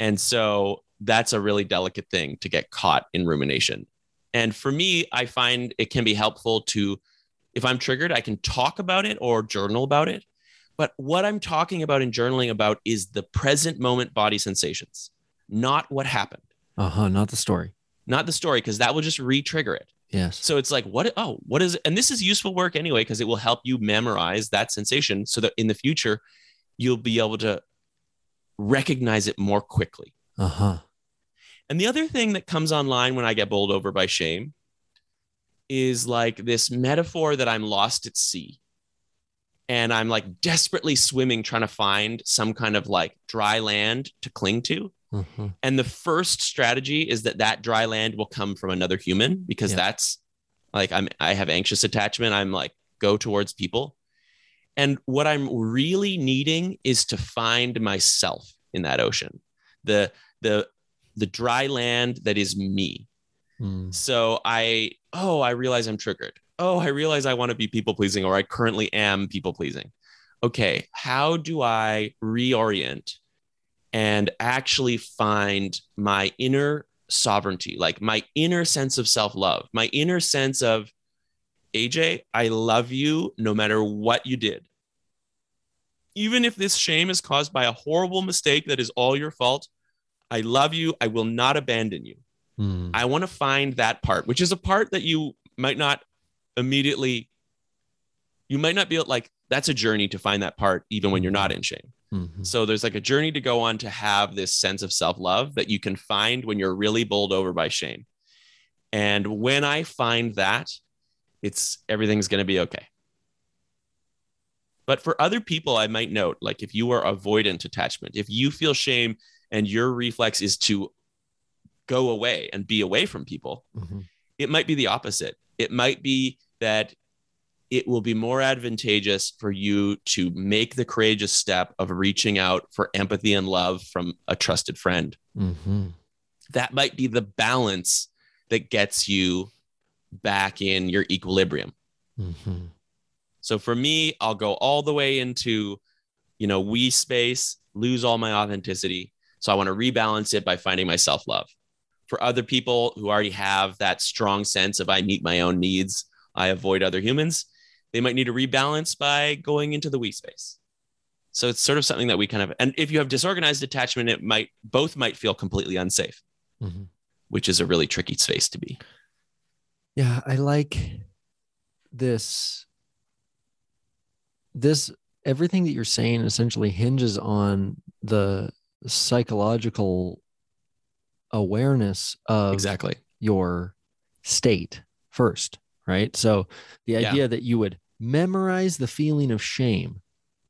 [SPEAKER 2] And so that's a really delicate thing to get caught in rumination. And for me, I find it can be helpful to, if I'm triggered, I can talk about it or journal about it. But what I'm talking about and journaling about is the present moment body sensations, not what happened,
[SPEAKER 1] uh-huh, not the story.
[SPEAKER 2] not the story, because that will just re trigger it.
[SPEAKER 1] Yes.
[SPEAKER 2] So it's like, what? Oh, what is it? And this is useful work anyway, because it will help you memorize that sensation so that in the future, you'll be able to recognize it more quickly.
[SPEAKER 1] Uh huh.
[SPEAKER 2] And the other thing that comes online when I get bowled over by shame is like this metaphor that I'm lost at sea. And I'm like desperately swimming, trying to find some kind of like dry land to cling to.
[SPEAKER 1] Uh-huh.
[SPEAKER 2] And the first strategy is that that dry land will come from another human because
[SPEAKER 1] Yeah.
[SPEAKER 2] that's like I'm I have anxious attachment. I'm like go towards people. And what I'm really needing is to find myself in that ocean. The the the dry land that is me.
[SPEAKER 1] Mm.
[SPEAKER 2] So I oh, I realize I'm triggered. Oh, I realize I want to be people pleasing or I currently am people pleasing. Okay, how do I reorient and actually find my inner sovereignty, like my inner sense of self-love, my inner sense of AJ, I love you no matter what you did. Even if this shame is caused by a horrible mistake that is all your fault, I love you. I will not abandon you.
[SPEAKER 1] Mm.
[SPEAKER 2] I want to find that part, which is a part that you might not immediately, you might not be like, that's a journey to find that part, even when you're not in shame.
[SPEAKER 1] Mhm.
[SPEAKER 2] So there's like a journey to go on to have this sense of self love that you can find when you're really bowled over by shame. And when I find that, it's everything's going to be okay. But for other people, I might note like if you are avoidant attachment, if you feel shame and your reflex is to go away and be away from people,
[SPEAKER 1] Mhm.
[SPEAKER 2] it might be the opposite. It might be that it will be more advantageous for you to make the courageous step of reaching out for empathy and love from a trusted friend.
[SPEAKER 1] Mhm.
[SPEAKER 2] That might be the balance that gets you back in your equilibrium.
[SPEAKER 1] Mhm.
[SPEAKER 2] So for me, I'll go all the way into, you know, we space, lose all my authenticity. So I want to rebalance it by finding my self love. For other people who already have that strong sense of I meet my own needs, I avoid other humans, they might need to rebalance by going into the we space. So it's sort of something that we kind of, and if you have disorganized attachment, it might, both might feel completely unsafe,
[SPEAKER 1] Mhm.
[SPEAKER 2] which is a really tricky space to be.
[SPEAKER 1] Yeah, I like this. This everything that you're saying essentially hinges on the psychological awareness of
[SPEAKER 2] Exactly.
[SPEAKER 1] your state first, right? So the
[SPEAKER 2] Yeah.
[SPEAKER 1] idea that you would memorize the feeling of shame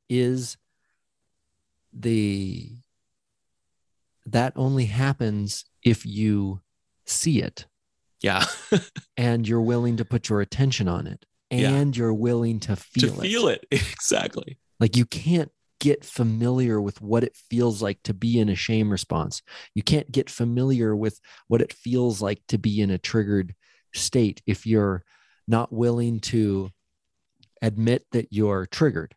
[SPEAKER 1] is the that only happens if you see it
[SPEAKER 2] Yeah.
[SPEAKER 1] and you're willing to put your attention on it
[SPEAKER 2] Yeah.
[SPEAKER 1] and you're willing to feel
[SPEAKER 2] to
[SPEAKER 1] it.
[SPEAKER 2] feel it. exactly.
[SPEAKER 1] Like you can't get familiar with what it feels like to be in a shame response. You can't get familiar with what it feels like to be in a triggered state if you're not willing to admit that you're triggered,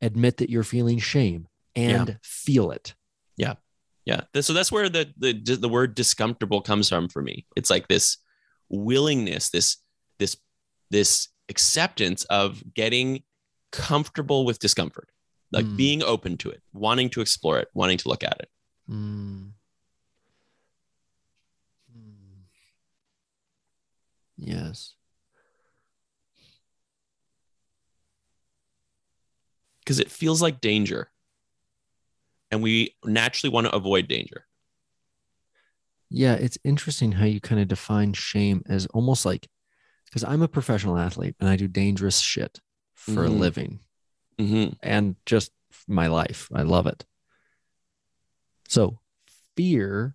[SPEAKER 1] admit that you're feeling shame and feel it.
[SPEAKER 2] Yeah. Yeah. So that's where the, the the word discomfortable comes from for me. It's like this willingness, this this this acceptance of getting comfortable with discomfort, like
[SPEAKER 1] Mm.
[SPEAKER 2] being open to it, wanting to explore it, wanting to look at it.
[SPEAKER 1] Mm. Yes.
[SPEAKER 2] Because it feels like danger. And we naturally want to avoid danger.
[SPEAKER 1] Yeah, it's interesting how you kind of define shame as almost like because I'm a professional athlete and I do dangerous shit for a
[SPEAKER 2] Mhm.
[SPEAKER 1] living
[SPEAKER 2] hmm
[SPEAKER 1] and just my life. I love it. So, fear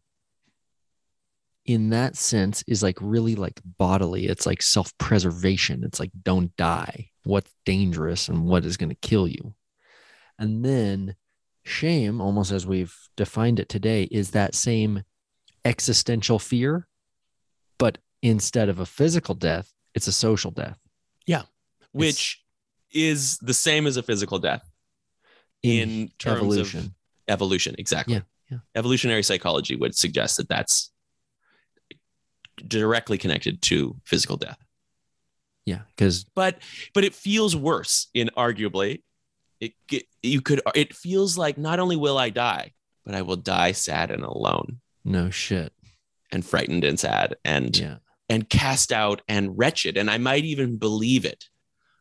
[SPEAKER 1] in that sense is like really like bodily. It's like self preservation. It's like, don't die. What's dangerous and what is going to kill you? And then shame, almost as we've defined it today, is that same existential fear, but instead of a physical death, it's a social death. Yeah.
[SPEAKER 2] Which is the same as a physical death in terms
[SPEAKER 1] evolution.
[SPEAKER 2] of evolution. Exactly.
[SPEAKER 1] Yeah, yeah.
[SPEAKER 2] Evolutionary psychology would suggest that that's directly connected to physical death.
[SPEAKER 1] yeah, because
[SPEAKER 2] But but it feels worse in arguably it get- you could it feels like not only will I die, but I will die sad and alone
[SPEAKER 1] no shit.
[SPEAKER 2] and frightened and sad and
[SPEAKER 1] Yeah.
[SPEAKER 2] and cast out and wretched. And I might even believe it.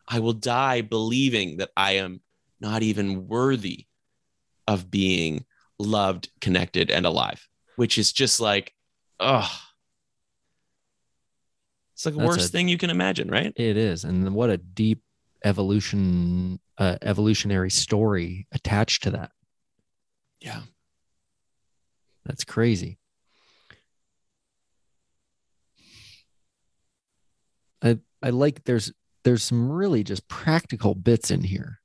[SPEAKER 2] I will die believing that I am not even worthy of being loved, connected, and alive, which is just like, oh, it's like the worst
[SPEAKER 1] a-
[SPEAKER 2] thing you can imagine, right?
[SPEAKER 1] It is, and what a deep evolution, uh, evolutionary story attached to that.
[SPEAKER 2] Yeah.
[SPEAKER 1] That's crazy. I I like there's there's some really just practical bits in here.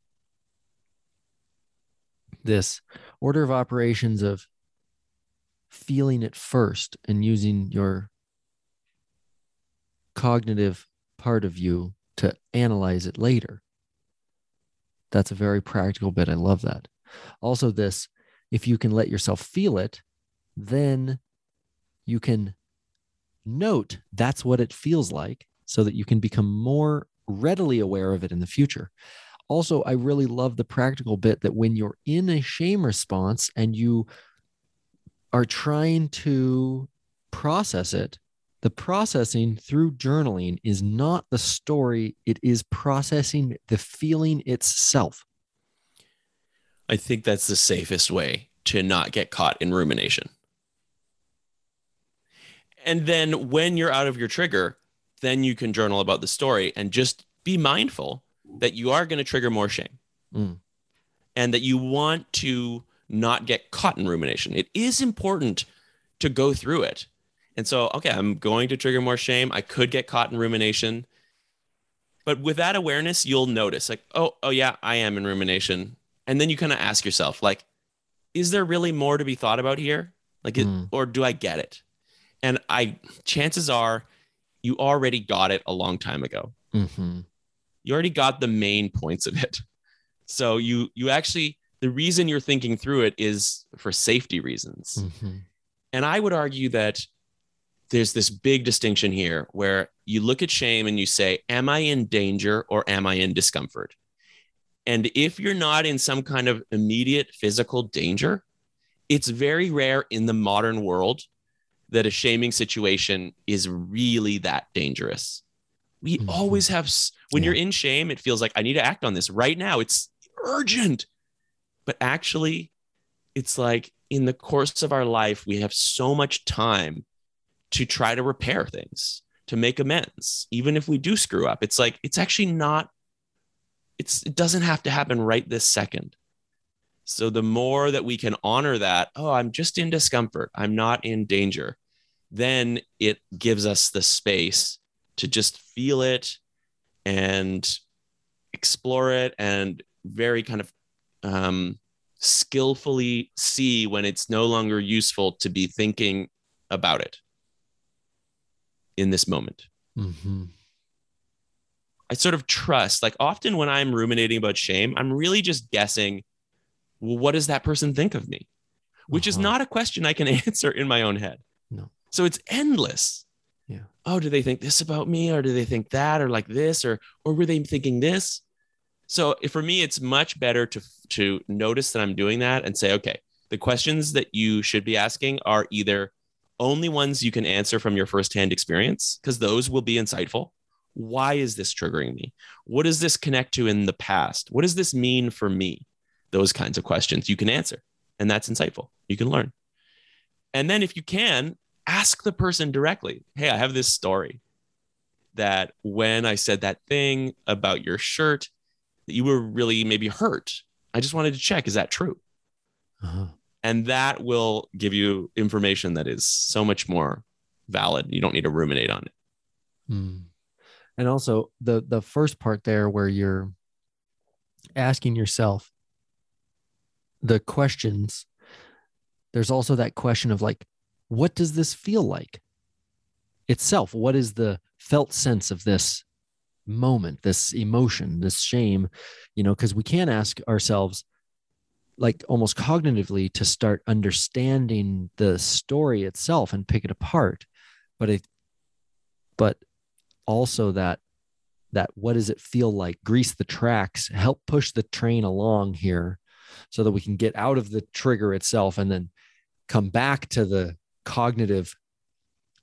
[SPEAKER 1] This order of operations of feeling it first and using your cognitive part of you to analyze it later. That's a very practical bit. I love that. Also, this if you can let yourself feel it, then you can note that's what it feels like so that you can become more readily aware of it in the future. Also, I really love the practical bit that when you're in a shame response and you are trying to process it, the processing through journaling is not the story, it is processing the feeling itself.
[SPEAKER 2] I think that's the safest way to not get caught in rumination. And then when you're out of your trigger, then you can journal about the story and just be mindful that you are going to trigger more shame
[SPEAKER 1] Mm.
[SPEAKER 2] and that you want to not get caught in rumination. It is important to go through it. And so, okay, I'm going to trigger more shame. I could get caught in rumination. But with that awareness, you'll notice like, oh, oh yeah, I am in rumination. And then you kind of ask yourself, like, is there really more to be thought about here? Like, it,
[SPEAKER 1] Mm.
[SPEAKER 2] or do I get it? And I, chances are, you already got it a long time ago.
[SPEAKER 1] Mhm.
[SPEAKER 2] You already got the main points of it. So you, you actually, the reason you're thinking through it is for safety reasons.
[SPEAKER 1] Mhm.
[SPEAKER 2] And I would argue that there's this big distinction here where you look at shame and you say, Am I in danger or am I in discomfort? And if you're not in some kind of immediate physical danger, it's very rare in the modern world that a shaming situation is really that dangerous. We
[SPEAKER 1] Mhm.
[SPEAKER 2] always have, when
[SPEAKER 1] Yeah.
[SPEAKER 2] you're in shame, it feels like I need to act on this right now. It's urgent. But actually, it's like in the course of our life, we have so much time to try to repair things, to make amends, even if we do screw up. It's like, it's actually not, it's, it doesn't have to happen right this second. So the more that we can honor that, oh, I'm just in discomfort, I'm not in danger, then it gives us the space to just feel it and explore it and very kind of um, skillfully see when it's no longer useful to be thinking about it in this moment.
[SPEAKER 1] Mhm.
[SPEAKER 2] I sort of trust, like often when I'm ruminating about shame, I'm really just guessing, well, what does that person think of me? Which is
[SPEAKER 1] Uh-huh.
[SPEAKER 2] not a question I can answer in my own head.
[SPEAKER 1] No.
[SPEAKER 2] So it's endless.
[SPEAKER 1] Yeah.
[SPEAKER 2] Oh, do they think this about me or do they think that or like this or or were they thinking this? So for me, it's much better to to notice that I'm doing that and say, okay, the questions that you should be asking are either only ones you can answer from your firsthand experience, because those will be insightful. Why is this triggering me? What does this connect to in the past? What does this mean for me? Those kinds of questions you can answer, and that's insightful. You can learn. And then if you can, ask the person directly, hey, I have this story that when I said that thing about your shirt, that you were really maybe hurt. I just wanted to check, is that true?
[SPEAKER 1] Uh-huh.
[SPEAKER 2] And that will give you information that is so much more valid. You don't need to ruminate on it.
[SPEAKER 1] Mm. And also the the first part there where you're asking yourself the questions there's also that question of like what does this feel like itself what is the felt sense of this moment this emotion this shame you know because we can't ask ourselves like almost cognitively to start understanding the story itself and pick it apart but it but also that that what does it feel like grease the tracks help push the train along here so that we can get out of the trigger itself and then come back to the cognitive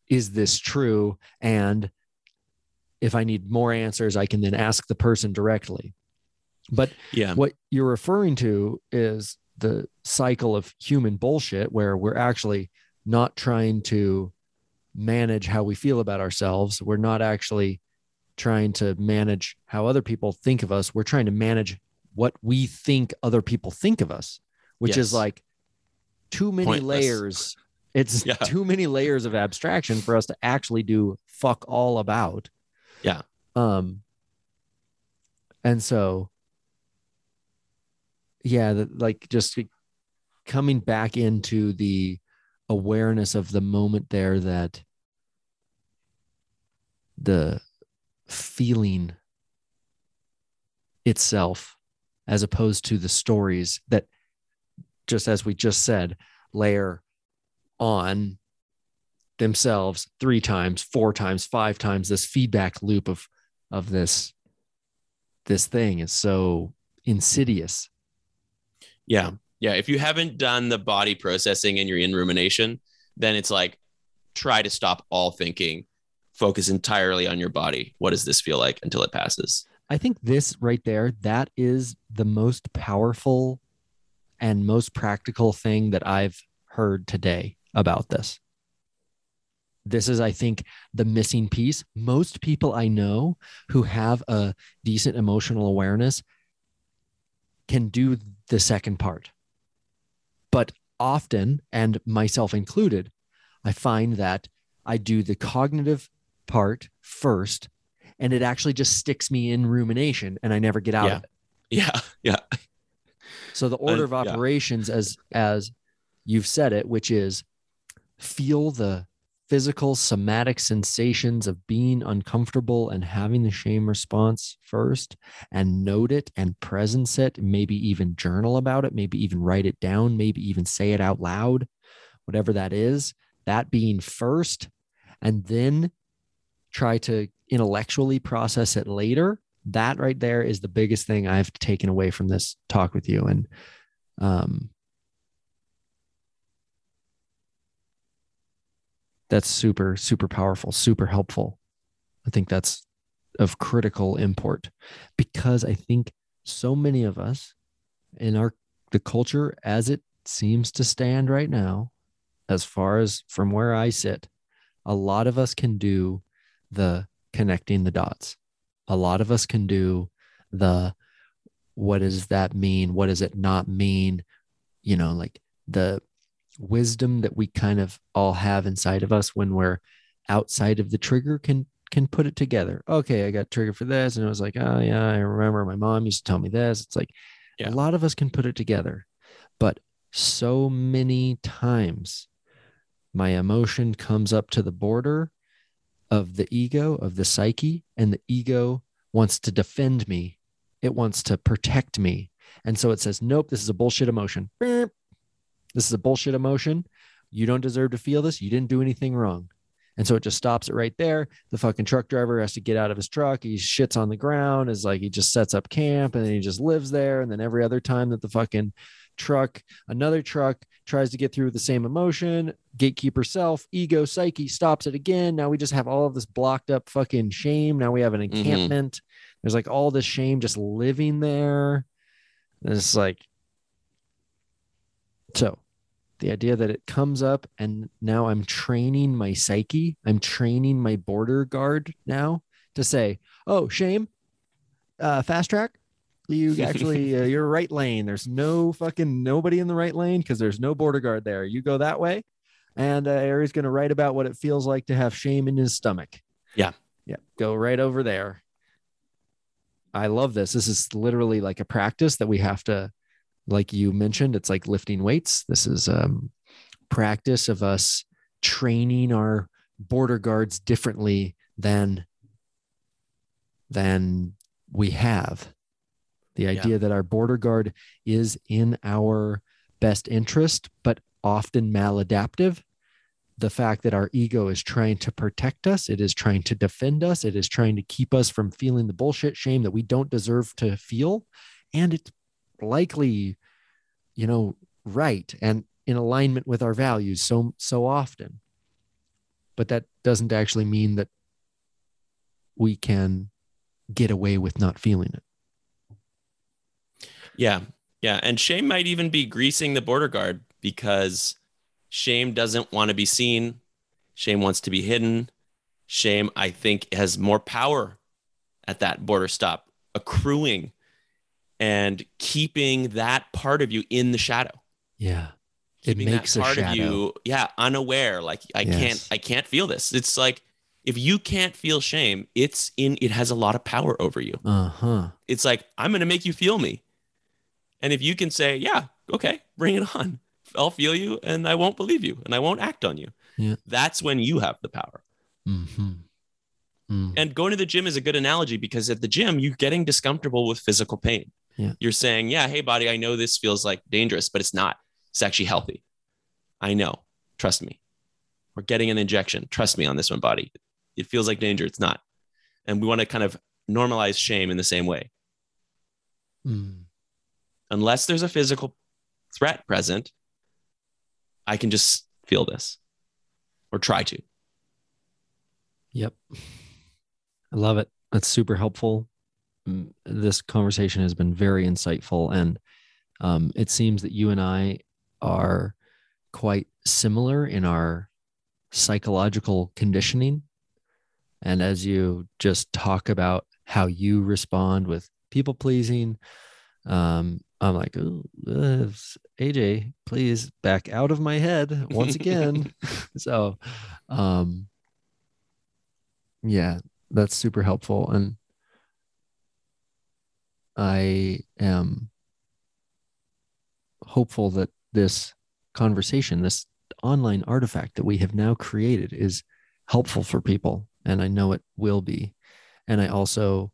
[SPEAKER 1] is this true? And if I need more answers, I can then ask the person directly. But
[SPEAKER 2] Yeah.
[SPEAKER 1] what you're referring to is the cycle of human bullshit where we're actually not trying to manage how we feel about ourselves. We're not actually trying to manage how other people think of us. We're trying to manage what we think other people think of us, which is like too many
[SPEAKER 2] Pointless.
[SPEAKER 1] layers. It's
[SPEAKER 2] Yeah.
[SPEAKER 1] too many layers of abstraction for us to actually do fuck all about.
[SPEAKER 2] Yeah.
[SPEAKER 1] Um and so yeah, the, like just coming back into the awareness of the moment there that the feeling itself as opposed to the stories that just as we just said layer on themselves three times four times five times this feedback loop of of this this thing is so insidious
[SPEAKER 2] Yeah. Yeah. If you haven't done the body processing and you're in rumination, then it's like try to stop all thinking, focus entirely on your body. What does this feel like until it passes?
[SPEAKER 1] I think this right there, that is the most powerful and most practical thing that I've heard today about this. This is, I think, the missing piece. Most people I know who have a decent emotional awareness can do the second part. But often, and myself included, I find that I do the cognitive part first and it actually just sticks me in rumination and I never get out
[SPEAKER 2] Yeah.
[SPEAKER 1] of it.
[SPEAKER 2] Yeah. Yeah.
[SPEAKER 1] So the order of
[SPEAKER 2] yeah.
[SPEAKER 1] operations as as you've said it, which is feel the physical somatic sensations of being uncomfortable and having the shame response first and note it and presence it, maybe even journal about it, maybe even write it down, maybe even say it out loud, whatever that is, that being first and then try to intellectually process it later. That right there is the biggest thing i've taken away from this talk with you. And um that's super super powerful super helpful. I think that's of critical import because i think so many of us in our the culture as it seems to stand right now as far as from where i sit a lot of us can do the connecting the dots. A lot of us can do the what does that mean? What does it not mean? You know like the wisdom that we kind of all have inside of us when we're outside of the trigger can can put it together okay i got triggered for this and it was like oh yeah i remember my mom used to tell me this it's like
[SPEAKER 2] Yeah.
[SPEAKER 1] a lot of us can put it together but so many times my emotion comes up to the border of the ego, of the psyche, and the ego wants to defend me. It wants to protect me. And so it says, nope, this is a bullshit emotion. This is a bullshit emotion. You don't deserve to feel this. You didn't do anything wrong. And so it just stops it right there. The fucking truck driver has to get out of his truck. He shits on the ground. Is like he just sets up camp and then he just lives there. And then every other time that the fucking truck, another truck tries to get through with the same emotion, gatekeeper self, ego, psyche stops it again. Now we just have all of this blocked up fucking shame. Now we have an mm-hmm. encampment. There's like all this shame just living there. And it's like, so the idea that it comes up and now I'm training my psyche, I'm training my border guard now to say, oh, shame, uh, fast track. You actually, uh, you're right lane. There's no fucking nobody in the right lane because there's no border guard there. You go that way, and uh, Ari's going to write about what it feels like to have shame in his stomach.
[SPEAKER 2] Yeah.
[SPEAKER 1] Yeah. Go right over there. I love this. This is literally like a practice that we have to, like you mentioned, it's like lifting weights. This is um practice of us training our border guards differently than than we have. The idea that our border guard is in our best interest, but often maladaptive. The fact that our ego is trying to protect us, it is trying to defend us, it is trying to keep us from feeling the bullshit shame that we don't deserve to feel. And it's likely, you know, right and in alignment with our values so so often. but that doesn't actually mean that we can get away with not feeling it.
[SPEAKER 2] Yeah. Yeah. And shame might even be greasing the border guard because shame doesn't want to be seen. Shame wants to be hidden. Shame, I think, has more power at that border stop, accruing and keeping that part of you in the shadow.
[SPEAKER 1] Yeah. It
[SPEAKER 2] Keeping
[SPEAKER 1] makes
[SPEAKER 2] that
[SPEAKER 1] a
[SPEAKER 2] part of you, yeah, unaware. Like I
[SPEAKER 1] Yes.
[SPEAKER 2] can't, I can't feel this. It's like if you can't feel shame, it's in, it has a lot of power over you.
[SPEAKER 1] Uh huh.
[SPEAKER 2] It's like I'm going to make you feel me, and if you can say, yeah, okay, bring it on. I'll feel you, and I won't believe you, and I won't act on you.
[SPEAKER 1] Yeah.
[SPEAKER 2] That's when you have the power.
[SPEAKER 1] Mm-hmm. Mm.
[SPEAKER 2] And going to the gym is a good analogy because at the gym, you're getting discomfortable with physical pain.
[SPEAKER 1] Yeah.
[SPEAKER 2] You're saying, yeah, hey, body, I know this feels like dangerous, but it's not. It's actually healthy. I know. Trust me. We're getting an injection. Trust me on this one, body. It feels like danger. It's not. And we want to kind of normalize shame in the same way.
[SPEAKER 1] Mm.
[SPEAKER 2] Unless there's a physical threat present, I can just feel this or try to.
[SPEAKER 1] Yep. I love it. That's super helpful. Mm, This conversation has been very insightful. And um, it seems that you and I are quite similar in our psychological conditioning. And as you just talk about how you respond with people pleasing, um, I'm like, "Ooh, uh, AJ, please back out of my head once again. so, um, yeah, that's super helpful. And I am hopeful that this conversation, this online artifact that we have now created, is helpful for people. And I know it will be. And I also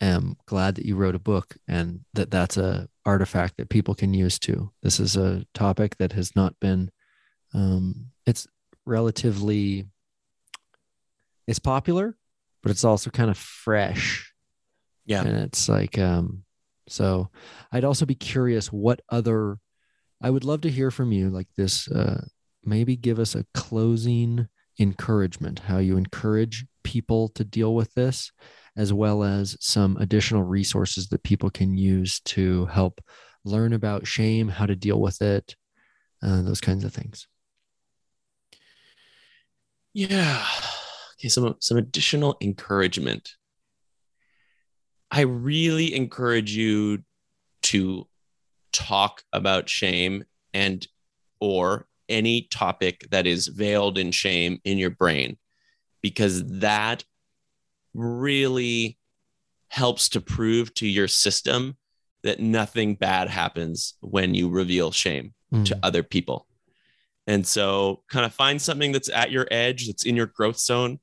[SPEAKER 1] am glad that you wrote a book and that that's a artifact that people can use too. This is a topic that has not been, um, it's relatively, it's popular, but it's also kind of fresh
[SPEAKER 2] Yeah.
[SPEAKER 1] and it's like um so i'd also be curious what other i would love to hear from you like this uh maybe give us a closing encouragement how you encourage people to deal with this as well as some additional resources that people can use to help learn about shame how to deal with it uh, those kinds of things
[SPEAKER 2] Yeah. Okay, some some additional encouragement. I really encourage you to talk about shame and or any topic that is veiled in shame in your brain because that really helps to prove to your system that nothing bad happens when you reveal shame to
[SPEAKER 1] Mm,
[SPEAKER 2] other people. And so, kind of find something that's at your edge, that's in your growth zone,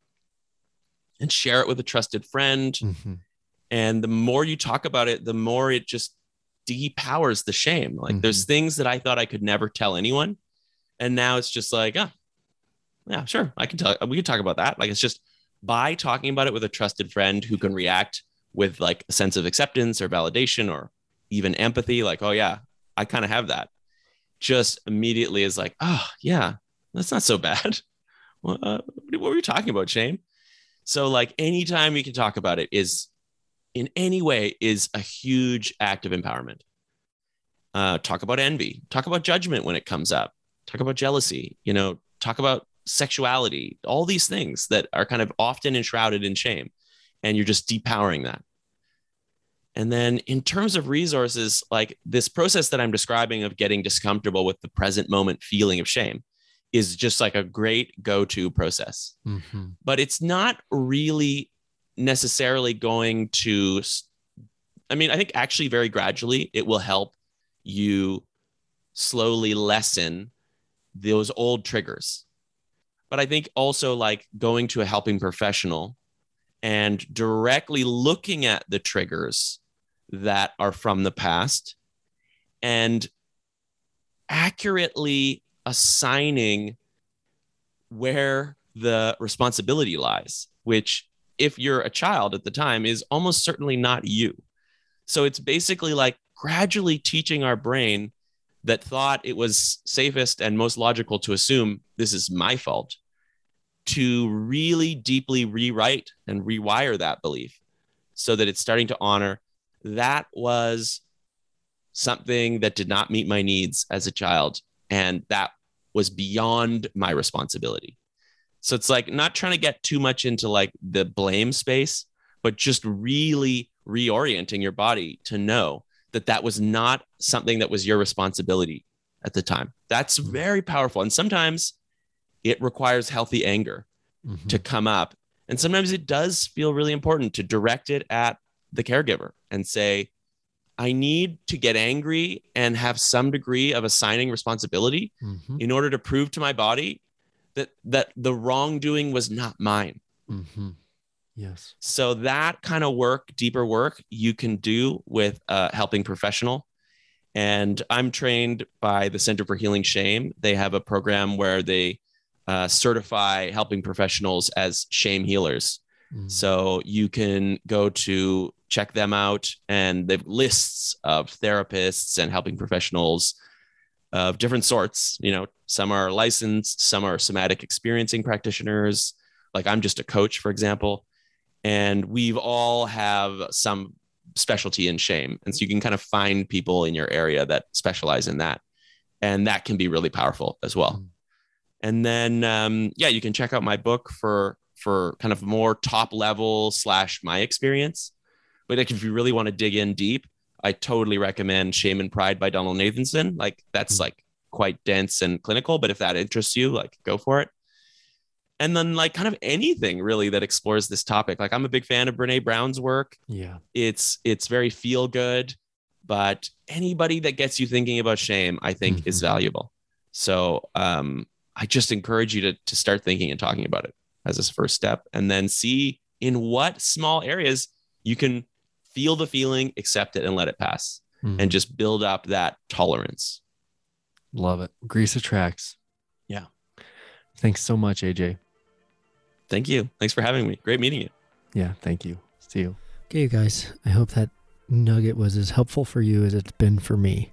[SPEAKER 2] and share it with a trusted friend.
[SPEAKER 1] mhm.
[SPEAKER 2] And the more you talk about it, the more it just depowers the shame. Like, there's mm-hmm. things that I thought I could never tell anyone. And now it's just like, oh, yeah, sure. I can tell, we can talk about that. Like, it's just by talking about it with a trusted friend who can react with like a sense of acceptance or validation or even empathy, like, oh, yeah, I kind of have that just immediately is like, oh yeah, that's not so bad. Well, uh, what were you talking about, Shane? So like anytime you can talk about it is in any way is a huge act of empowerment. Uh, talk about envy, talk about judgment when it comes up, talk about jealousy, you know, talk about sexuality, all these things that are kind of often enshrouded in shame. And you're just depowering that. And then in terms of resources, like this process that I'm describing of getting discomfortable with the present moment feeling of shame is just like a great go to process.
[SPEAKER 1] Mhm.
[SPEAKER 2] But it's not really necessarily going to, I mean, I think actually very gradually it will help you slowly lessen those old triggers. But I think also like going to a helping professional and directly looking at the triggers that are from the past and accurately assigning where the responsibility lies, which, if you're a child at the time, is almost certainly not you. So it's basically like gradually teaching our brain that thought it was safest and most logical to assume this is my fault to really deeply rewrite and rewire that belief so that it's starting to honor that was something that did not meet my needs as a child and that was beyond my responsibility so it's like not trying to get too much into like the blame space but just really reorienting your body to know that that was not something that was your responsibility at the time that's very powerful and sometimes it requires healthy anger
[SPEAKER 1] Mhm.
[SPEAKER 2] to come up. And sometimes it does feel really important to direct it at the caregiver and say, I need to get angry and have some degree of assigning responsibility
[SPEAKER 1] Mhm.
[SPEAKER 2] in order to prove to my body that that the wrongdoing was not mine.
[SPEAKER 1] Mhm. Yes.
[SPEAKER 2] So that kind of work, deeper work, you can do with a helping professional. And I'm trained by the Center for Healing Shame. They have a program where they uh, certify helping professionals as shame healers.
[SPEAKER 1] Mhm.
[SPEAKER 2] So you can go to check them out, and they've lists of therapists and helping professionals of different sorts. You know, some are licensed, some are somatic experiencing practitioners. Like I'm just a coach, for example, and we've all have some specialty in shame, and so you can kind of find people in your area that specialize in that, and that can be really powerful as well.
[SPEAKER 1] Mm.
[SPEAKER 2] And then, um, yeah, you can check out my book for for kind of more top level slash my experience. But like if you really want to dig in deep, I totally recommend Shame and Pride by Donald Nathanson. Like that's
[SPEAKER 1] Mm.
[SPEAKER 2] like quite dense and clinical, but if that interests you, like go for it. And then like kind of anything really that explores this topic. Like I'm a big fan of Brene Brown's work.
[SPEAKER 1] Yeah.
[SPEAKER 2] It's it's very feel good, but anybody that gets you thinking about shame, I think is
[SPEAKER 1] Mhm.
[SPEAKER 2] valuable. So um I just encourage you to to start thinking and talking about it as a first step and then see in what small areas you can feel the feeling, accept it and let it pass
[SPEAKER 1] Mhm.
[SPEAKER 2] and just build up that tolerance.
[SPEAKER 1] love it. Grease attracts.
[SPEAKER 2] Yeah.
[SPEAKER 1] Thanks so much, AJ.
[SPEAKER 2] Thank you. Thanks for having me. Great meeting you.
[SPEAKER 1] Yeah. Thank you. See you. Okay, you guys. I hope that nugget was as helpful for you as it's been for me.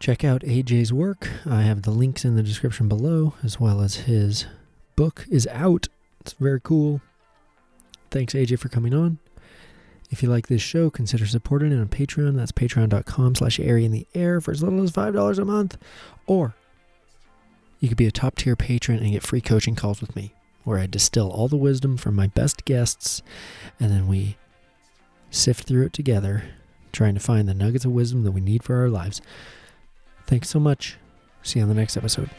[SPEAKER 1] Check out AJ's work. I have the links in the description below, as well as his book is out. It's very cool. Thanks, AJ, for coming on. If you like this show, consider supporting it on Patreon. That's patreon.com slash airy in the air for as little as $5 a month. Or you could be a top tier patron and get free coaching calls with me, where I distill all the wisdom from my best guests and then we sift through it together, trying to find the nuggets of wisdom that we need for our lives. Thanks so much. See you on the next episode.